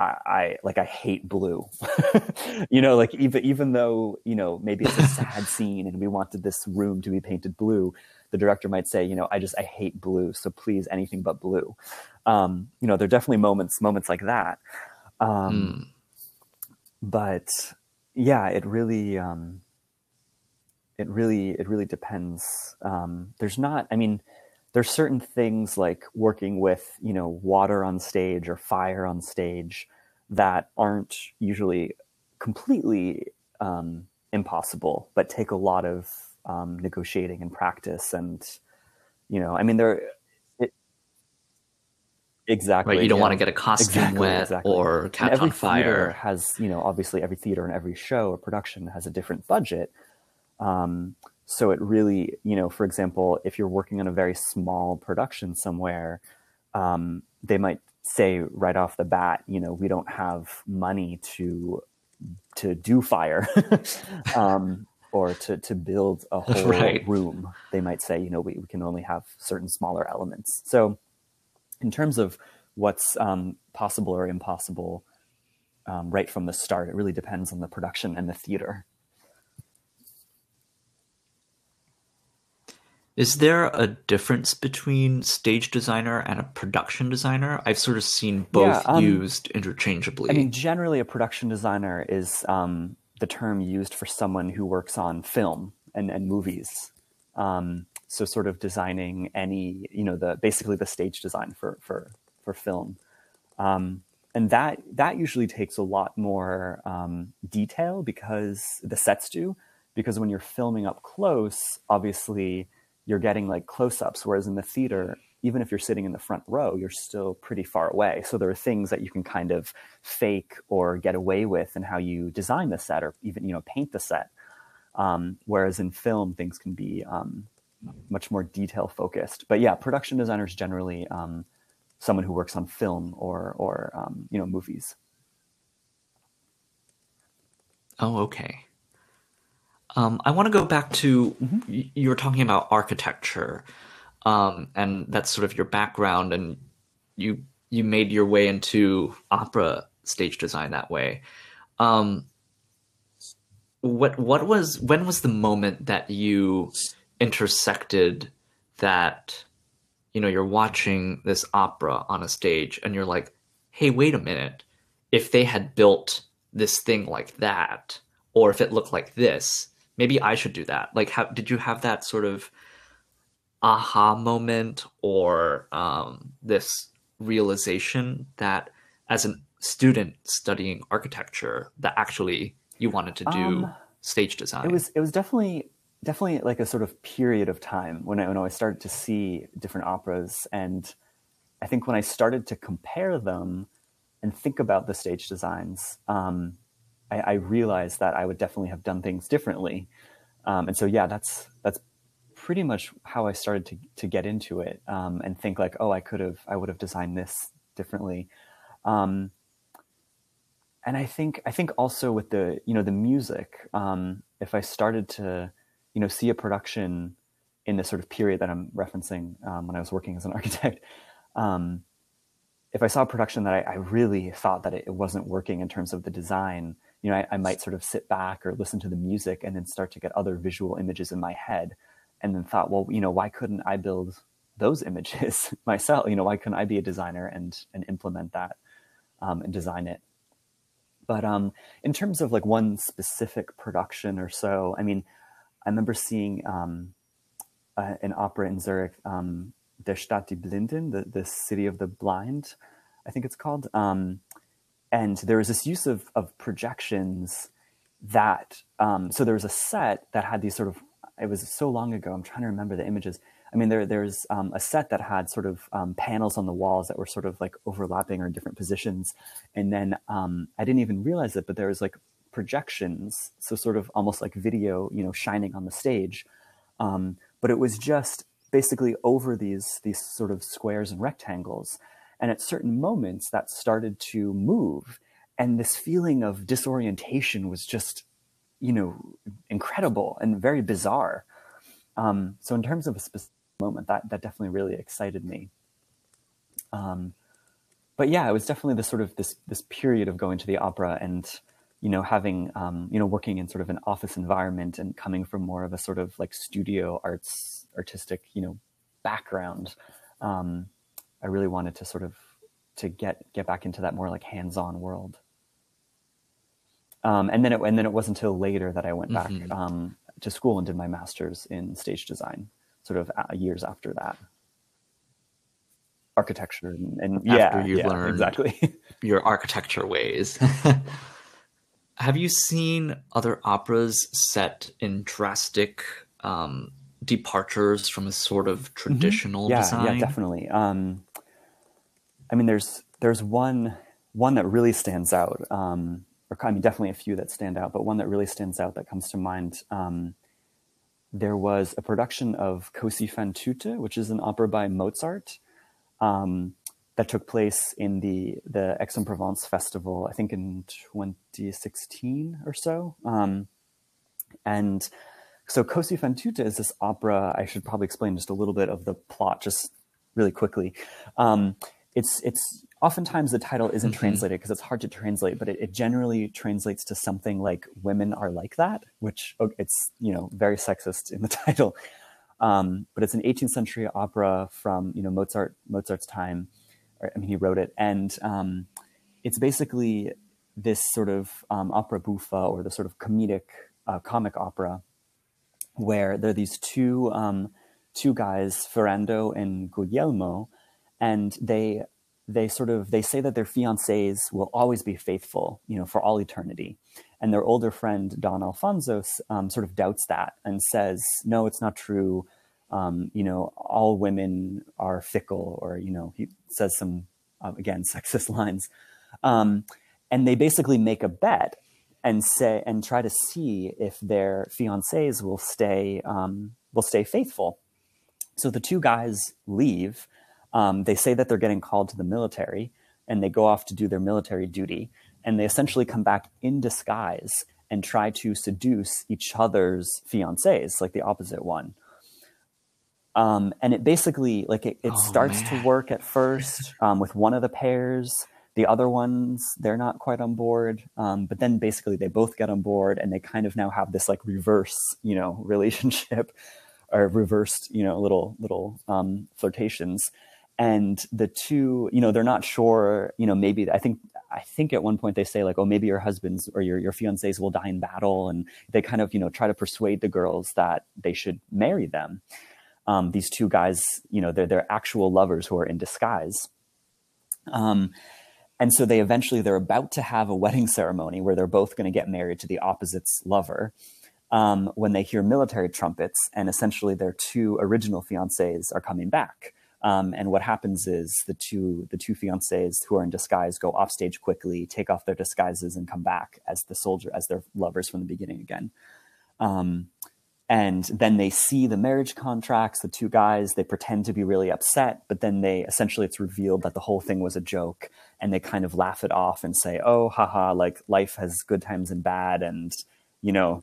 I, I, like I hate blue. you know, like even even though you know maybe it's a sad scene and we wanted this room to be painted blue, the director might say, you know, I just I hate blue, so please anything but blue. Um, you know, there are definitely moments moments like that. Um, mm. But yeah, it really um, it really it really depends. Um, there's not, I mean there's certain things like working with you know water on stage or fire on stage that aren't usually completely um, impossible, but take a lot of um, negotiating and practice. And you know, I mean, there. Exactly. Right, you don't yeah. want to get a costume exactly, wet exactly. or catch every on fire. Has, you know, obviously every theater and every show or production has a different budget. Um, so it really, you know, for example, if you're working on a very small production somewhere, um, they might say right off the bat, you know, we don't have money to to do fire um, or to to build a whole right. room. They might say, you know, we, we can only have certain smaller elements. So, in terms of what's um, possible or impossible, um, right from the start, it really depends on the production and the theater. Is there a difference between stage designer and a production designer? I've sort of seen both yeah, um, used interchangeably. I mean, generally, a production designer is um, the term used for someone who works on film and, and movies. Um, so, sort of designing any, you know, the basically the stage design for for for film, um, and that that usually takes a lot more um, detail because the sets do. Because when you're filming up close, obviously you're getting like close-ups whereas in the theater even if you're sitting in the front row you're still pretty far away so there are things that you can kind of fake or get away with in how you design the set or even you know paint the set um, whereas in film things can be um, much more detail focused but yeah production designers generally um, someone who works on film or or um, you know movies oh okay um, I want to go back to mm-hmm. you were talking about architecture, um, and that's sort of your background, and you you made your way into opera stage design that way. Um, what what was when was the moment that you intersected that you know you're watching this opera on a stage and you're like hey wait a minute if they had built this thing like that or if it looked like this, maybe I should do that. Like, how did you have that sort of aha moment or um, this realization that as a student studying architecture, that actually you wanted to do um, stage design? It was it was definitely definitely like a sort of period of time when I, when I started to see different operas and I think when I started to compare them and think about the stage designs, um, I, I, realized that I would definitely have done things differently. Um, and so, yeah, that's that's pretty much how I started to to get into it um, and think like, oh, I could have, I would have designed this differently. Um, and I think I think also with the you know the music, um, if I started to you know see a production in the sort of period that I'm referencing um, when I was working as an architect um, if I saw a production that I, I really thought that it, it, wasn't working in terms of the design, you know, I, I, might sort of sit back or listen to the music and then start to get other visual images in my head, and then thought, well, you know, why couldn't I build those images myself? You know, why couldn't I be a designer and and implement that um, and design it? But um, in terms of like one specific production or so, I mean, I remember seeing um, uh, an opera in Zurich um, Der Stadt die Blinden, the, the city of the blind, I think it's called. Um, and there was this use of, of projections that, um, so there was a set that had these sort of, it was so long ago, I'm trying to remember the images. I mean, there, there's um, a set that had sort of um, panels on the walls that were sort of like overlapping or in different positions. And then I didn't even realize it, but there was like projections, so sort of almost like video, you know, shining on the stage. Um, but it was just basically over these these sort of squares and rectangles. And at certain moments that started to move. And this feeling of disorientation was just you know incredible and very bizarre. Um, so in terms of a specific moment that that definitely really excited me. Um, but yeah it was definitely this sort of this this period of going to the opera and you know having um, you know working in sort of an office environment and coming from more of a sort of like studio arts artistic, you know, background, um, I really wanted to sort of to get get back into that more like hands-on world. Um, and then it and then it wasn't until later that I went back mm-hmm. um, to school and did my master's in stage design, sort of uh, years after that. Architecture and, and after yeah, you yeah, learned exactly your architecture ways. Have you seen other operas set in drastic um, departures from a sort of mm-hmm. traditional mm-hmm. yeah, design? Yeah, definitely. Um, I mean, there's there's one one that really stands out, um, or I mean, definitely a few that stand out, but one that really stands out that comes to mind. Um, there was a production of Così fan tutte, which is an opera by Mozart, um, that took place in the the Aix-en-Provence festival, I think in 2016 or so, um, and so Così fan tutte is this opera. I should probably explain just a little bit of the plot, just really quickly. Um, it's it's oftentimes the title isn't mm-hmm. translated because it's hard to translate, but it, it, generally translates to something like "Women are like that," which oh, it's you know very sexist in the title. Um, but it's an 18th century opera from you know Mozart Mozart's time. I mean, he wrote it, and um, it's basically this sort of um, opera buffa or the sort of comedic uh, comic opera where there are these two um, two guys, Ferrando and Guglielmo, and they they sort of they say that their fiancés will always be faithful, you know, for all eternity. And their older friend Don Alfonso um, sort of doubts that and says, "No, it's not true. Um, you know, all women are fickle," or you know, he says some uh, again sexist lines. Um, and they basically make a bet and say and try to see if their fiancés will stay um, will stay faithful. So the two guys leave. Um, they say that they're getting called to the military, and they go off to do their military duty. And they essentially come back in disguise and try to seduce each other's fiancés, like the opposite one. Um, and it basically like it, it oh, starts man. to work at first um, with one of the pairs the other ones, they're not quite on board. Um, but then basically they both get on board and they kind of now have this like reverse, you know, relationship or reversed, you know, little, little um, flirtations. and the two you know they're not sure you know maybe i think i think at one point they say like oh maybe your husbands or your, your fiancés will die in battle and they kind of you know try to persuade the girls that they should marry them um, these two guys you know they're, they're actual lovers who are in disguise. Um, and so they eventually they're about to have a wedding ceremony where they're both going to get married to the opposite's lover. Um, when they hear military trumpets and essentially their two original fiancés are coming back. Um, and what happens is the two the two fiancés who are in disguise go off stage quickly, take off their disguises, and come back as the soldier as their lovers from the beginning again. Um, and then they see the marriage contracts. The two guys they pretend to be really upset, but then they essentially it's revealed that the whole thing was a joke, and they kind of laugh it off and say, "Oh, haha! Like life has good times and bad, and you know,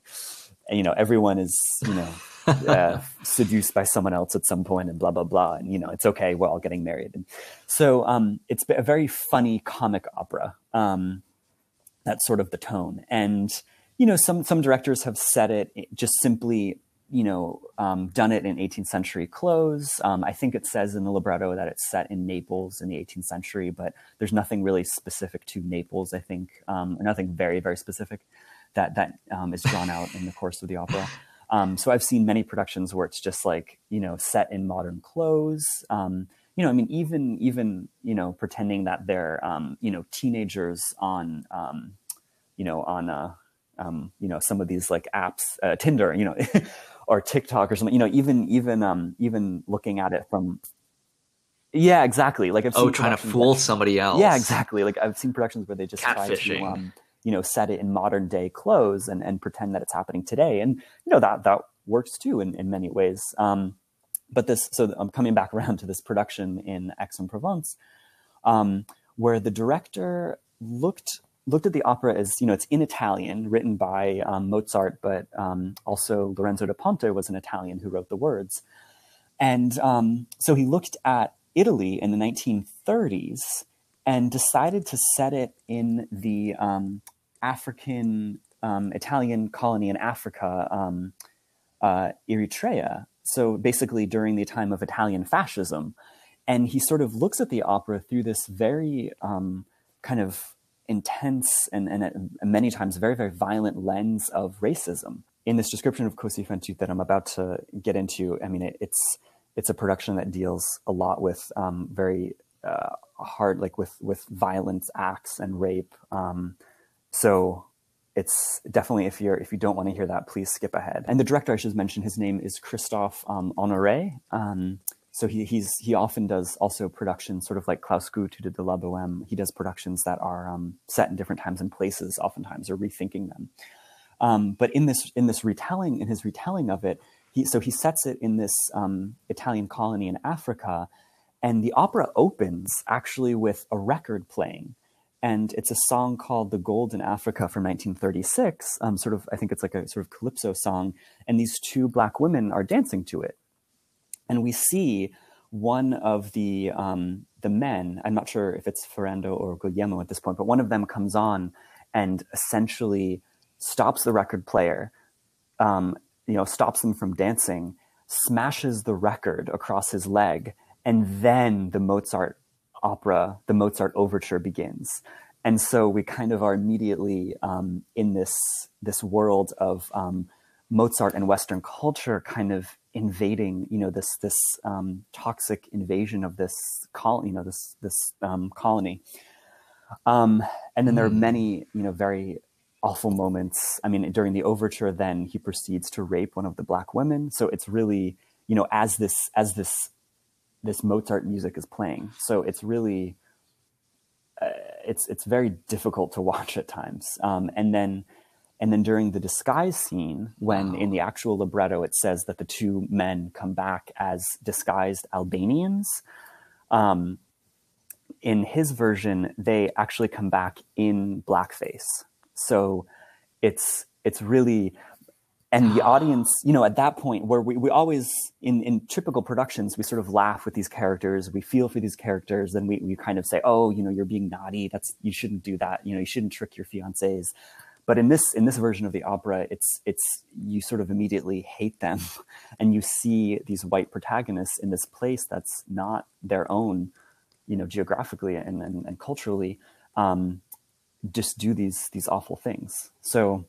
you know, everyone is you know." uh, seduced by someone else at some point and blah blah blah and you know it's okay we're all getting married and so um, it's a very funny comic opera um, that's sort of the tone and you know some some directors have said it just simply you know um, done it in 18th century clothes um, i think it says in the libretto that it's set in naples in the 18th century but there's nothing really specific to naples i think um, nothing very very specific that that um, is drawn out in the course of the opera um, so I've seen many productions where it's just like you know set in modern clothes. Um, you know, I mean, even even you know pretending that they're um, you know teenagers on um, you know on uh, um, you know some of these like apps, uh, Tinder, you know, or TikTok or something. You know, even even um, even looking at it from yeah, exactly. Like I've oh, trying to fool that, somebody else. Yeah, exactly. Like I've seen productions where they just try to um, you know set it in modern day clothes and, and pretend that it's happening today and you know that that works too in, in many ways um, but this so i'm coming back around to this production in aix-en-provence um, where the director looked looked at the opera as you know it's in italian written by um, mozart but um, also lorenzo da ponte was an italian who wrote the words and um, so he looked at italy in the 1930s and decided to set it in the um, African um, Italian colony in Africa, um, uh, Eritrea. So basically, during the time of Italian fascism, and he sort of looks at the opera through this very kind of intense and, and, and, many times very very violent lens of racism. In this description of Così fan tutte that I'm about to get into, I mean it, it's it's a production that deals a lot with um, very uh, hard, like with with violence acts and rape. Um, so it's definitely if you're if you don't want to hear that, please skip ahead. And the director I should mention, his name is Christophe um, Honoré. Um, so he he's he often does also productions, sort of like Klaus Guth who did the La Bohème. He does productions that are um, set in different times and places, oftentimes, or rethinking them. Um, but in this in this retelling, in his retelling of it, he so he sets it in this um, Italian colony in Africa, and the opera opens actually with a record playing and it's a song called "The Gold in Africa" from 1936. Um, sort of, I think it's like a sort of calypso song, and these two black women are dancing to it, and we see one of the um, the men. I'm not sure if it's Ferrando or Guglielmo at this point, but one of them comes on and essentially stops the record player, um, you know, stops them from dancing, smashes the record across his leg, and then the Mozart opera, the Mozart overture begins. And so we kind of are immediately um, in this this world of um, Mozart and Western culture kind of invading, you know, this this um, toxic invasion of this colony, you know, this this um, colony. Um, and then there are hmm. many, you know, very awful moments. I mean, during the overture, then he proceeds to rape one of the black women. So it's really, you know, as this as this this Mozart music is playing. So it's really uh, it's it's very difficult to watch at times. Um, and then and then during the disguise scene, when wow. in the actual libretto it says that the two men come back as disguised Albanians, um, in his version they actually come back in blackface. So it's it's really and the audience you know at that point where we, we always in, in typical productions we sort of laugh with these characters we feel for these characters then we, we kind of say oh you know you're being naughty that's you shouldn't do that you know you shouldn't trick your fiancés but in this in this version of the opera, it's it's you sort of immediately hate them, and you see these white protagonists in this place that's not their own, you know, geographically and and, and culturally, um, just do these these awful things. So,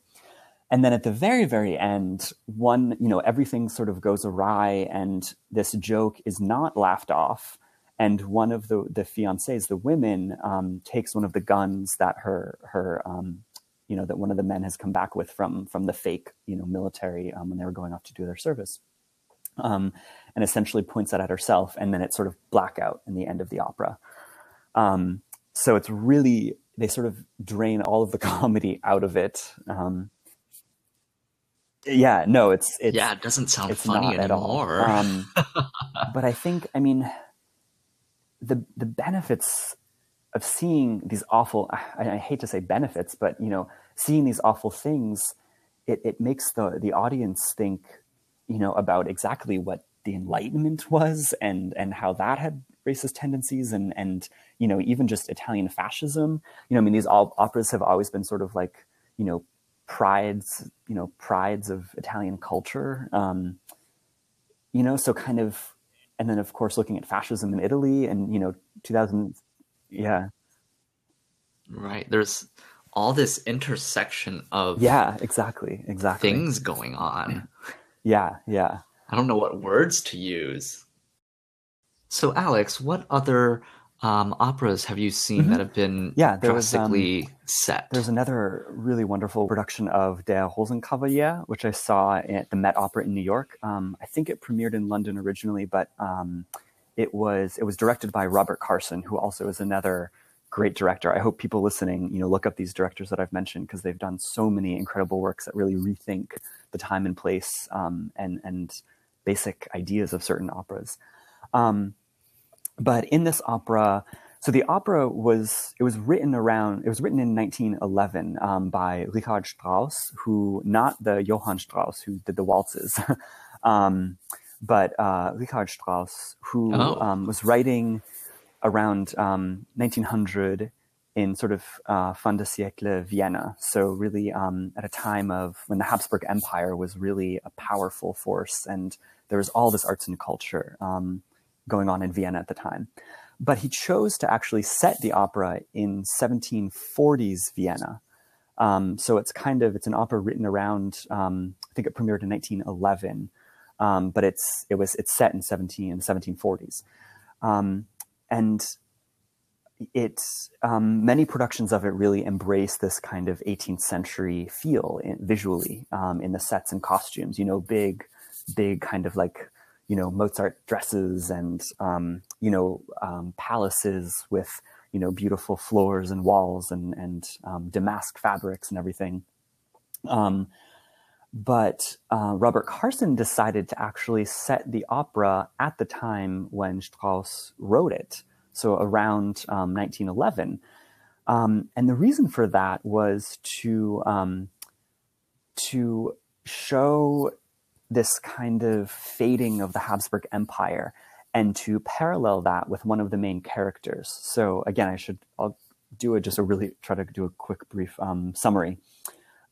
and then at the very very end, one you know everything sort of goes awry, and this joke is not laughed off. And one of the the fiancés, the women, um, takes one of the guns that her her um, you know that one of the men has come back with from from the fake you know military um, when they were going off to do their service. Um, and essentially points that at herself and then it's sort of blackout in the end of the opera. Um, so it's really they sort of drain all of the comedy out of it. Um, yeah no it's, it's yeah it doesn't sound it's funny anymore. Um, but i think i mean the the benefits of seeing these awful I, I, hate to say benefits but you know seeing these awful things it, it makes the the audience think you know about exactly what the enlightenment was and and how that had racist tendencies and and you know even just italian fascism. You know i mean these all operas have always been sort of like you know prides you know prides of italian culture. Um you know so kind of and then of course looking at fascism in italy and you know 2000 yeah. Right. There's all this intersection of yeah, exactly, exactly things going on. Yeah, yeah. I don't know what words to use. So, Alex, what other um, operas have you seen mm-hmm. that have been yeah, there drastically was, um, set? There's another really wonderful production of Der Rosenkavalier, which I saw at the Met Opera in New York. Um, I think it premiered in London originally, but um, it was it was directed by Robert Carsen, who also is another great director. I hope people listening, you know, look up these directors that I've mentioned because they've done so many incredible works that really rethink the time and place um, and and basic ideas of certain operas. Um, but in this opera, so the opera was it was written around it was written in 1911 um, by Richard Strauss, who not the Johann Strauss who did the waltzes. but uh, Richard Strauss, who oh. um, was writing around um, 1900 in sort of uh, fin de siècle Vienna. So really um, at a time of when the Habsburg Empire was really a powerful force and there was all this arts and culture um, going on in Vienna at the time. But he chose to actually set the opera in 1740s Vienna. Um, so it's kind of, it's an opera written around, um, I think it premiered in 1911 um, but it's it was it's set in 17 in the 1740s, um, and it's um, many productions of it really embrace this kind of 18th century feel in, visually um, in the sets and costumes. You know, big, big kind of like you know Mozart dresses and um, you know um, palaces with you know beautiful floors and walls and and damask fabrics and everything. Um, but uh, Robert Carsen decided to actually set the opera at the time when Strauss wrote it, so around um, 1911. Um, and the reason for that was to um, to show this kind of fading of the Habsburg Empire and to parallel that with one of the main characters. So again, I should I'll do it just a really try to do a quick brief um, summary.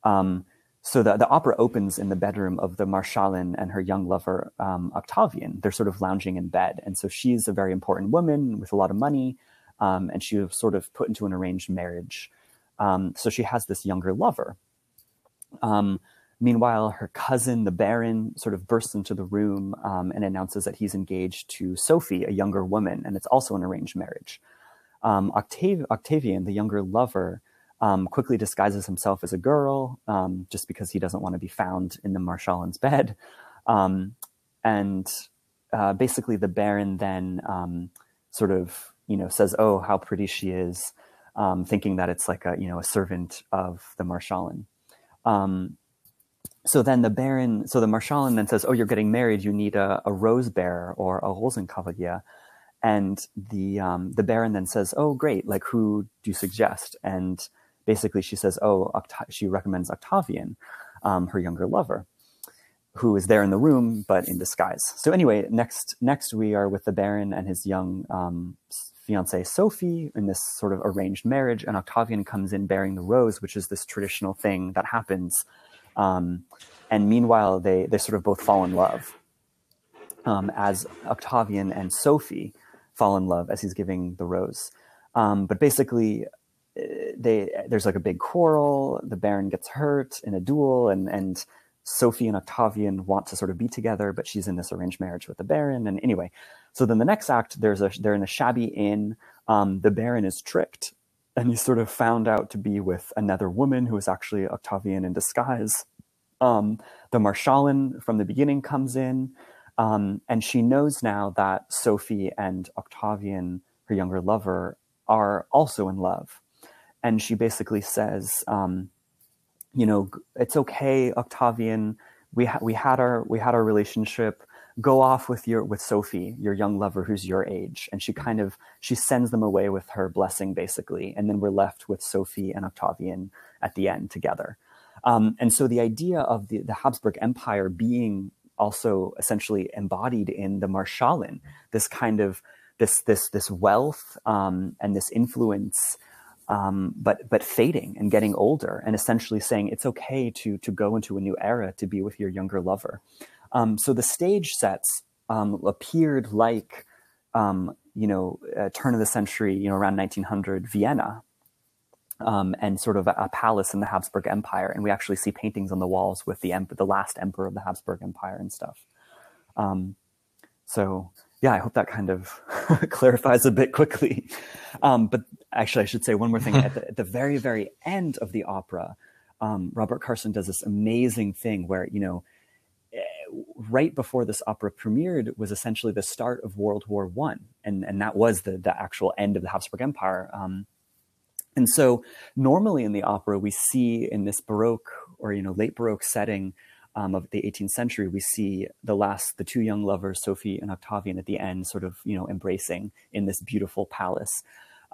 Um, so the, the opera opens in the bedroom of the Marschallin and her young lover, um, Octavian. They're sort of lounging in bed. And so she's a very important woman with a lot of money. Um, and she was sort of put into an arranged marriage. Um, so she has this younger lover. Um, meanwhile, her cousin, the Baron, sort of bursts into the room um, and announces that he's engaged to Sophie, a younger woman, and it's also an arranged marriage. Um, Octav- Octavian, the younger lover, um, quickly disguises himself as a girl um, just because he doesn't want to be found in the Marschallin's bed. Um, and uh, basically, the Baron then um, sort of, you know, says, "Oh, how pretty she is," um, thinking that it's like a, you know, a servant of the Marschallin. Um, so then the Baron, so the Marschallin then says, "Oh, you're getting married. You need a, a rose bearer or a Rosenkavalier." And the the Baron then says, "Oh, great! Like, who do you suggest?" And basically she says, oh, Oct- she recommends Octavian, um, her younger lover, who is there in the room but in disguise. So anyway, next next we are with the Baron and his young um, fiancee Sophie in this sort of arranged marriage, and Octavian comes in bearing the rose, which is this traditional thing that happens. Um, and meanwhile, they they sort of both fall in love. Um, as Octavian and Sophie fall in love as he's giving the rose. Um, but basically, they there's like a big quarrel. The Baron gets hurt in a duel, and and Sophie and Octavian want to sort of be together, but she's in this arranged marriage with the Baron. And anyway, so then the next act, there's a they're in a shabby inn. Um, the Baron is tricked, and he's sort of found out to be with another woman who is actually Octavian in disguise. Um, the Marschallin from the beginning comes in, um, and she knows now that Sophie and Octavian, her younger lover, are also in love. And she basically says, um, you know, it's okay, Octavian. We ha- we had our we had our relationship. Go off with your with Sophie, your young lover, who's your age. And she kind of she sends them away with her blessing, basically. And then we're left with Sophie and Octavian at the end together. Um, and so the idea of the, the Habsburg Empire being also essentially embodied in the Marschallin, this kind of this this this wealth um, and this influence um, but but fading and getting older, and essentially saying it's okay to to go into a new era to be with your younger lover. Um, so the stage sets um, appeared like um, you know uh, turn of the century, you know around 1900 Vienna. Um, and sort of a, a, palace in the Habsburg Empire, and we actually see paintings on the walls with the the last emperor of the Habsburg Empire and stuff. Um, so yeah, I hope that kind of clarifies a bit quickly. Um, but actually, I should say one more thing. at, the, at, the, very, very end of the opera, um, Robert Carsen does this amazing thing where, you know, eh, right before this opera premiered was essentially the start of World War One, and and that was the the actual end of the Habsburg Empire. Um, and so, normally in the opera, we see in this Baroque or you know late Baroque setting um, of the 18th century, we see the last, the two young lovers, Sophie and Octavian, at the end, sort of, you know, embracing in this beautiful palace.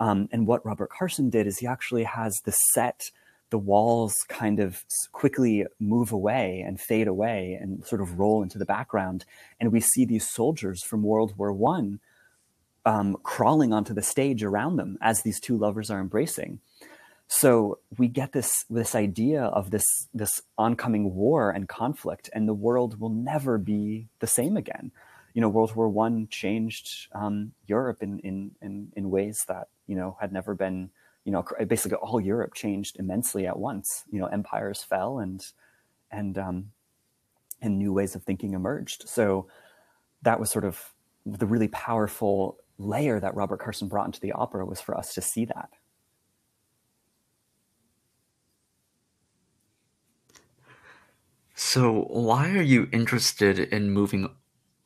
Um, and what Robert Carsen did is he actually has the set, the walls kind of quickly move away and fade away and sort of roll into the background. And we see these soldiers from World War One um, crawling onto the stage around them as these two lovers are embracing. So we get this this idea of this this oncoming war and conflict, and the world will never be the same again. You know, World War One changed um, Europe in, in in in ways that you know had never been. You know, basically all Europe changed immensely at once. You know, empires fell and and um, and new ways of thinking emerged. So that was sort of the really powerful layer that Robert Carsen brought into the opera was for us to see that. So, why are you interested in moving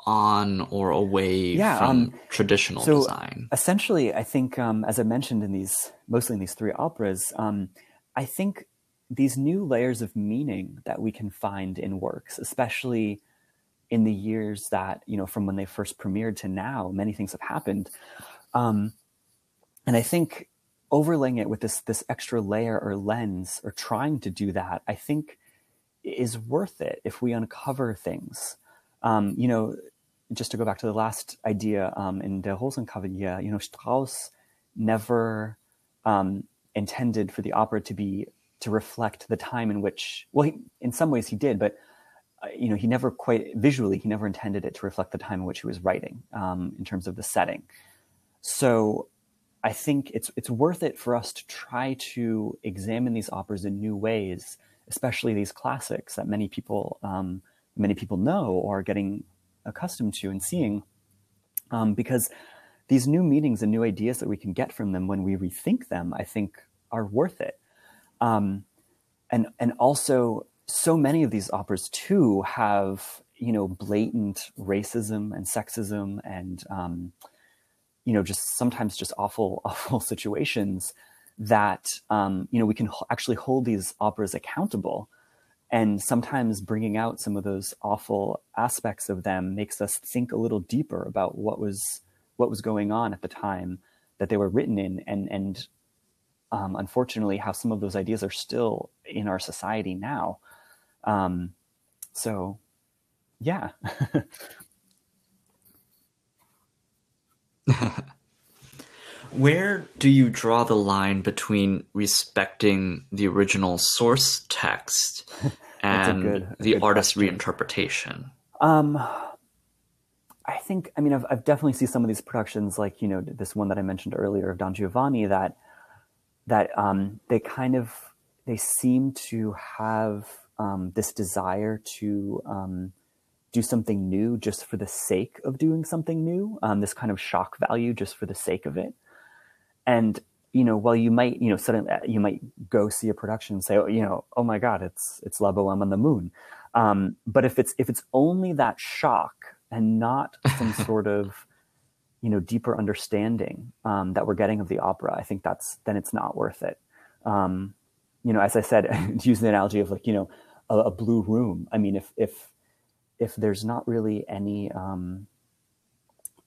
on or away yeah, from um, traditional so design? Essentially, I think, um, as I mentioned in these, mostly in these three operas, um, I think these new layers of meaning that we can find in works, especially in the years that you know from when they first premiered to now, many things have happened, um, and I think overlaying it with this this extra layer or lens, or trying to do that, I think is worth it if we uncover things. Um, you know, just to go back to the last idea um, in Der Rosenkavalier, you know, Strauss never um, intended for the opera to be to reflect the time in which, well, he, in some ways he did, but uh, you know, he never quite visually he never intended it to reflect the time in which he was writing um, in terms of the setting. So I think it's it's worth it for us to try to examine these operas in new ways especially these classics that many people um, many people know or are getting accustomed to and seeing, um, because these new meanings and new ideas that we can get from them when we rethink them, I think, are worth it. Um, and and also, so many of these operas too have you know blatant racism and sexism and um, you know just sometimes just awful awful situations that um, you know we can actually hold these operas accountable and sometimes bringing out some of those awful aspects of them makes us think a little deeper about what was what was going on at the time that they were written in. And and um, unfortunately how some of those ideas are still in our society now. Um, so yeah Where do you draw the line between respecting the original source text and good, the artist's question. reinterpretation? Um, I think, I mean, I've, I've definitely seen some of these productions, like you know, this one that I mentioned earlier of Don Giovanni, that that um, they kind of they seem to have um, this desire to um, do something new just for the sake of doing something new, um, this kind of shock value just for the sake of it. And you know, while you might, you know, suddenly uh, you might go see a production and say, oh, you know, oh my God, it's it's La Bohème on the moon. Um, but if it's if it's only that shock and not some sort of you know deeper understanding um, that we're getting of the opera, I think that's then it's not worth it. Um, you know, as I said, use the analogy of like you know a, a, blue room. I mean, if if if there's not really any um,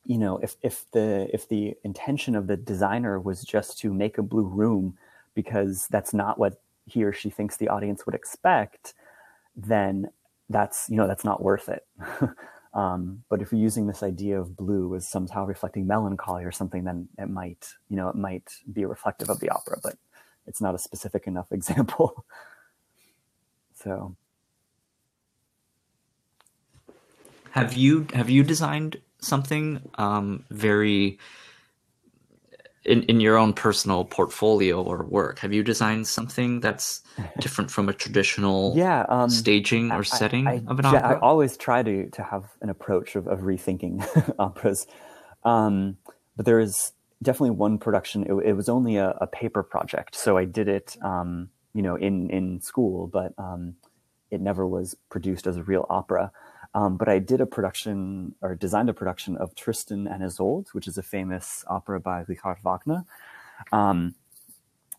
you know if if the if the intention of the designer was just to make a blue room because that's not what he or she thinks the audience would expect then that's you know that's not worth it. Um, but if you're using this idea of blue as somehow reflecting melancholy or something then it might you know it might be reflective of the opera but it's not a specific enough example. So. Have you have you designed something um, very in, in your own personal portfolio or work? Have you designed something that's different from a traditional yeah um, staging or setting I, of an opera i always try to to have an approach of, of rethinking operas. Um, but there is definitely one production it, it was only a, a, paper project so i did it um, you know in in school but um, it never was produced as a real opera um, but I did a production or designed a production of Tristan and Isolde, which is a famous opera by Richard Wagner, um,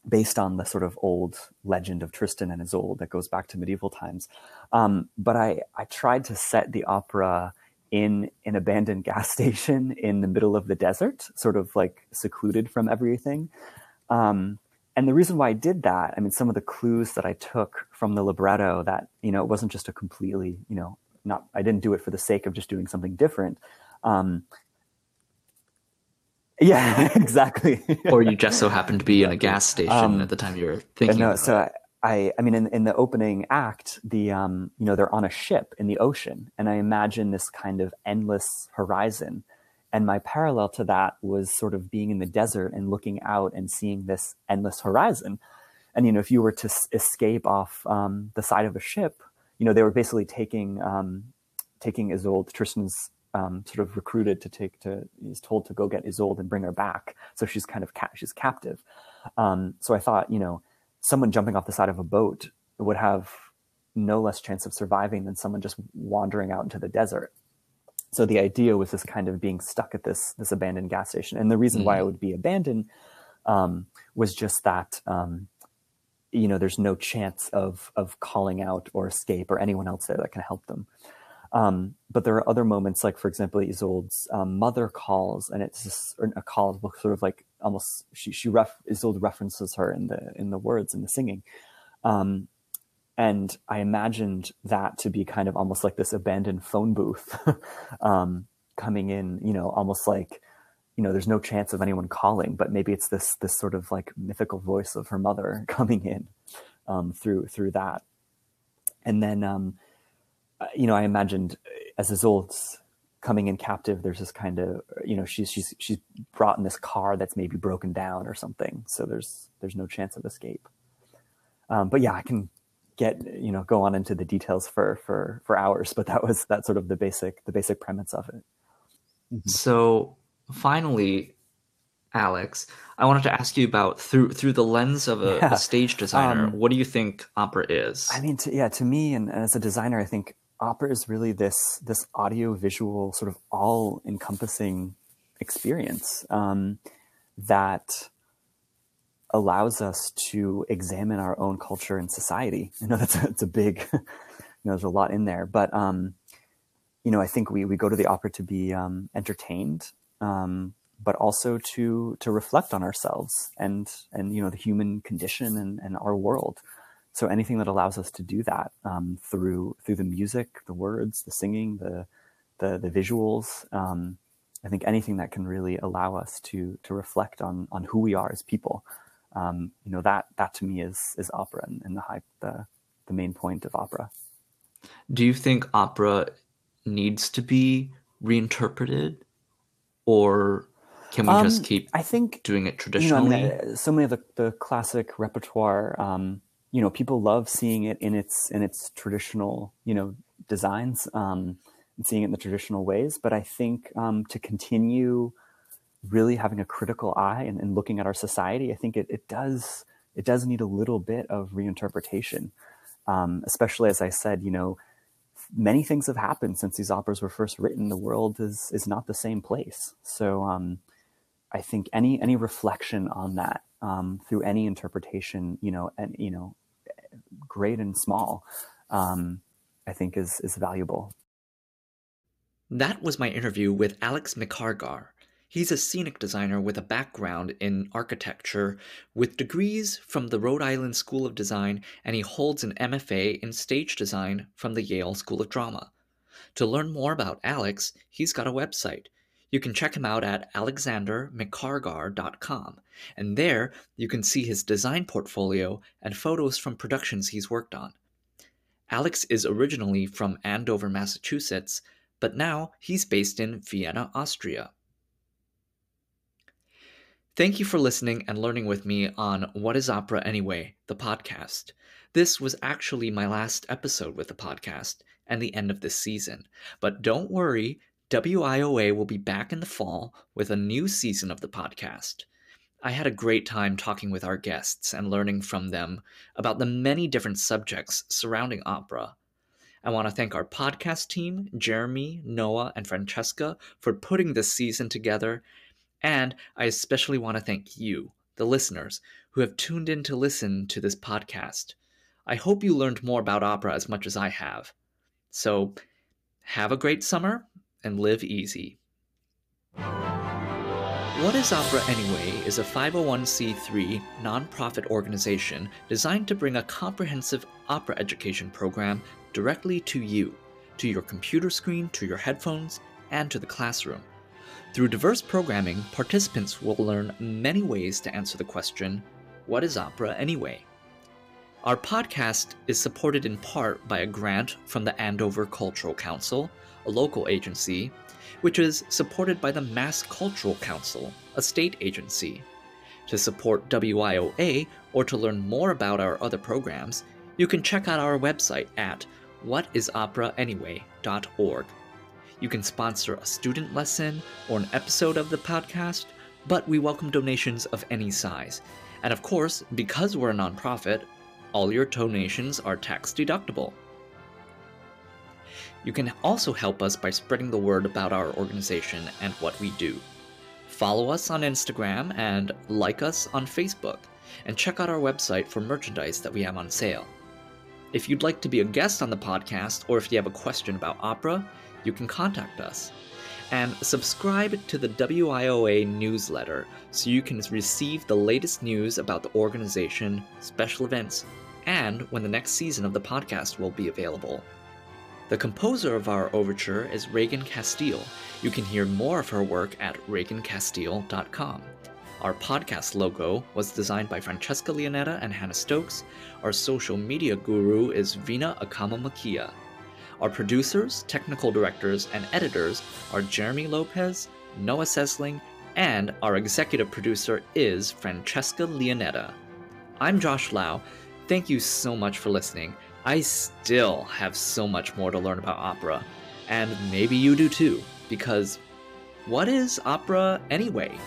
based on the sort of old legend of Tristan and Isolde that goes back to medieval times. Um, but I, I tried to set the opera in an abandoned gas station in the middle of the desert, sort of like secluded from everything. Um, and the reason why I did that, I mean, some of the clues that I took from the libretto that, you know, it wasn't just a completely, you know, not I didn't do it for the sake of just doing something different. Um, yeah, exactly. or you just so happened to be in a gas station um, at the time you were thinking. No, so I, I, I mean, in, in the opening act, the um, you know they're on a ship in the ocean, and I imagine this kind of endless horizon. And my parallel to that was sort of being in the desert and looking out and seeing this endless horizon. And you know, if you were to s- escape off um, the side of a ship, you know, they were basically taking um, taking Isolde, Tristan's um, sort of recruited to take to is told to go get Isolde and bring her back. So she's kind of ca- she's captive. Um, so I thought, you know, someone jumping off the side of a boat would have no less chance of surviving than someone just wandering out into the desert. So the idea was this kind of being stuck at this this abandoned gas station, and the reason mm-hmm. why it would be abandoned um, was just that um, you know there's no chance of of calling out or escape or anyone else there that can help them. Um, but there are other moments like for example isolde's um, mother calls and it's just, a call sort of like almost she, she ref, isolde references her in the in the words in the singing. Um, and i imagined that to be kind of almost like this abandoned phone booth um, coming in you know almost like you know, there's no chance of anyone calling, but maybe it's this this sort of like mythical voice of her mother coming in um, through through that. And then, um, uh, you know, I imagined as Isolde's coming in captive, there's this kind of, you know, she's she's she's brought in this car that's maybe broken down or something, so there's there's no chance of escape. Um, but yeah, I can get you know go on into the details for for for hours, but that was that sort of the basic the basic premise of it. Mm-hmm. So finally, Alex, I wanted to ask you about through through the lens of a, yeah. a stage designer. Um, what do you think opera is? I mean, to, yeah, to me, and, and, as a designer, I think opera is really this this audio visual sort of all encompassing experience um, that allows us to examine our own culture and society. I know that's a, it's a big, you know, there's a lot in there, but um, you know, I think we we go to the opera to be um, entertained um, but also to to reflect on ourselves and and you know the human condition and, and our world. So anything that allows us to do that um, through through the music, the words, the singing, the the, the visuals, um, I think anything that can really allow us to to reflect on on who we are as people, um, you know, that that to me is is opera and, and the high the the main point of opera. Do you think opera needs to be reinterpreted, or can we um, just keep I think doing it traditionally? You know, I mean, so many of the, the classic repertoire, um, you know, people love seeing it in its in its traditional, you know, designs um, and seeing it in the traditional ways. But I think um, to continue really having a critical eye and, and looking at our society, I think it, it does it does need a little bit of reinterpretation. Um, especially as I said, you know, many things have happened since these operas were first written. The world is is not the same place. So um, I think any any reflection on that um, through any interpretation, you know, and you know, great and small, um, I think is is valuable. That was my interview with Alex McCargar. He's a scenic designer with a background in architecture, with degrees from the Rhode Island School of Design, and he holds an MFA in stage design from the Yale School of Drama. To learn more about Alex, he's got a website. You can check him out at alexandermccargar.com, and there you can see his design portfolio and photos from productions he's worked on. Alex is originally from Andover, Massachusetts, but now he's based in Vienna, Austria. Thank you for listening and learning with me on What is Opera Anyway, the podcast. This was actually my last episode with the podcast and the end of this season. But don't worry, WIOA will be back in the fall with a new season of the podcast. I had a great time talking with our guests and learning from them about the many different subjects surrounding opera. I want to thank our podcast team, Jeremy, Noah, and Francesca, for putting this season together and I especially want to thank you, the listeners, who have tuned in to listen to this podcast. I hope you learned more about opera as much as I have. So, have a great summer and live easy. What is Opera Anyway is a 501c3 nonprofit organization designed to bring a comprehensive opera education program directly to you, to your computer screen, to your headphones, and to the classroom. Through diverse programming, participants will learn many ways to answer the question What is opera anyway? Our podcast is supported in part by a grant from the Andover Cultural Council, a local agency, which is supported by the Mass Cultural Council, a state agency. To support WIOA or to learn more about our other programs, you can check out our website at whatisoperaanyway.org. You can sponsor a student lesson or an episode of the podcast, but we welcome donations of any size. And of course, because we're a nonprofit, all your donations are tax deductible. You can also help us by spreading the word about our organization and what we do. Follow us on Instagram and like us on Facebook, and check out our website for merchandise that we have on sale. If you'd like to be a guest on the podcast, or if you have a question about opera, you can contact us. And subscribe to the WIOA newsletter so you can receive the latest news about the organization, special events, and when the next season of the podcast will be available. The composer of our overture is Reagan Castile. You can hear more of her work at reagancastile.com. Our podcast logo was designed by Francesca Leonetta and Hannah Stokes. Our social media guru is Vina Akama Makia. Our producers, technical directors, and editors are Jeremy Lopez, Noah Sesling, and our executive producer is Francesca Leonetta. I'm Josh Lau. Thank you so much for listening. I still have so much more to learn about opera, and maybe you do too, because what is opera anyway?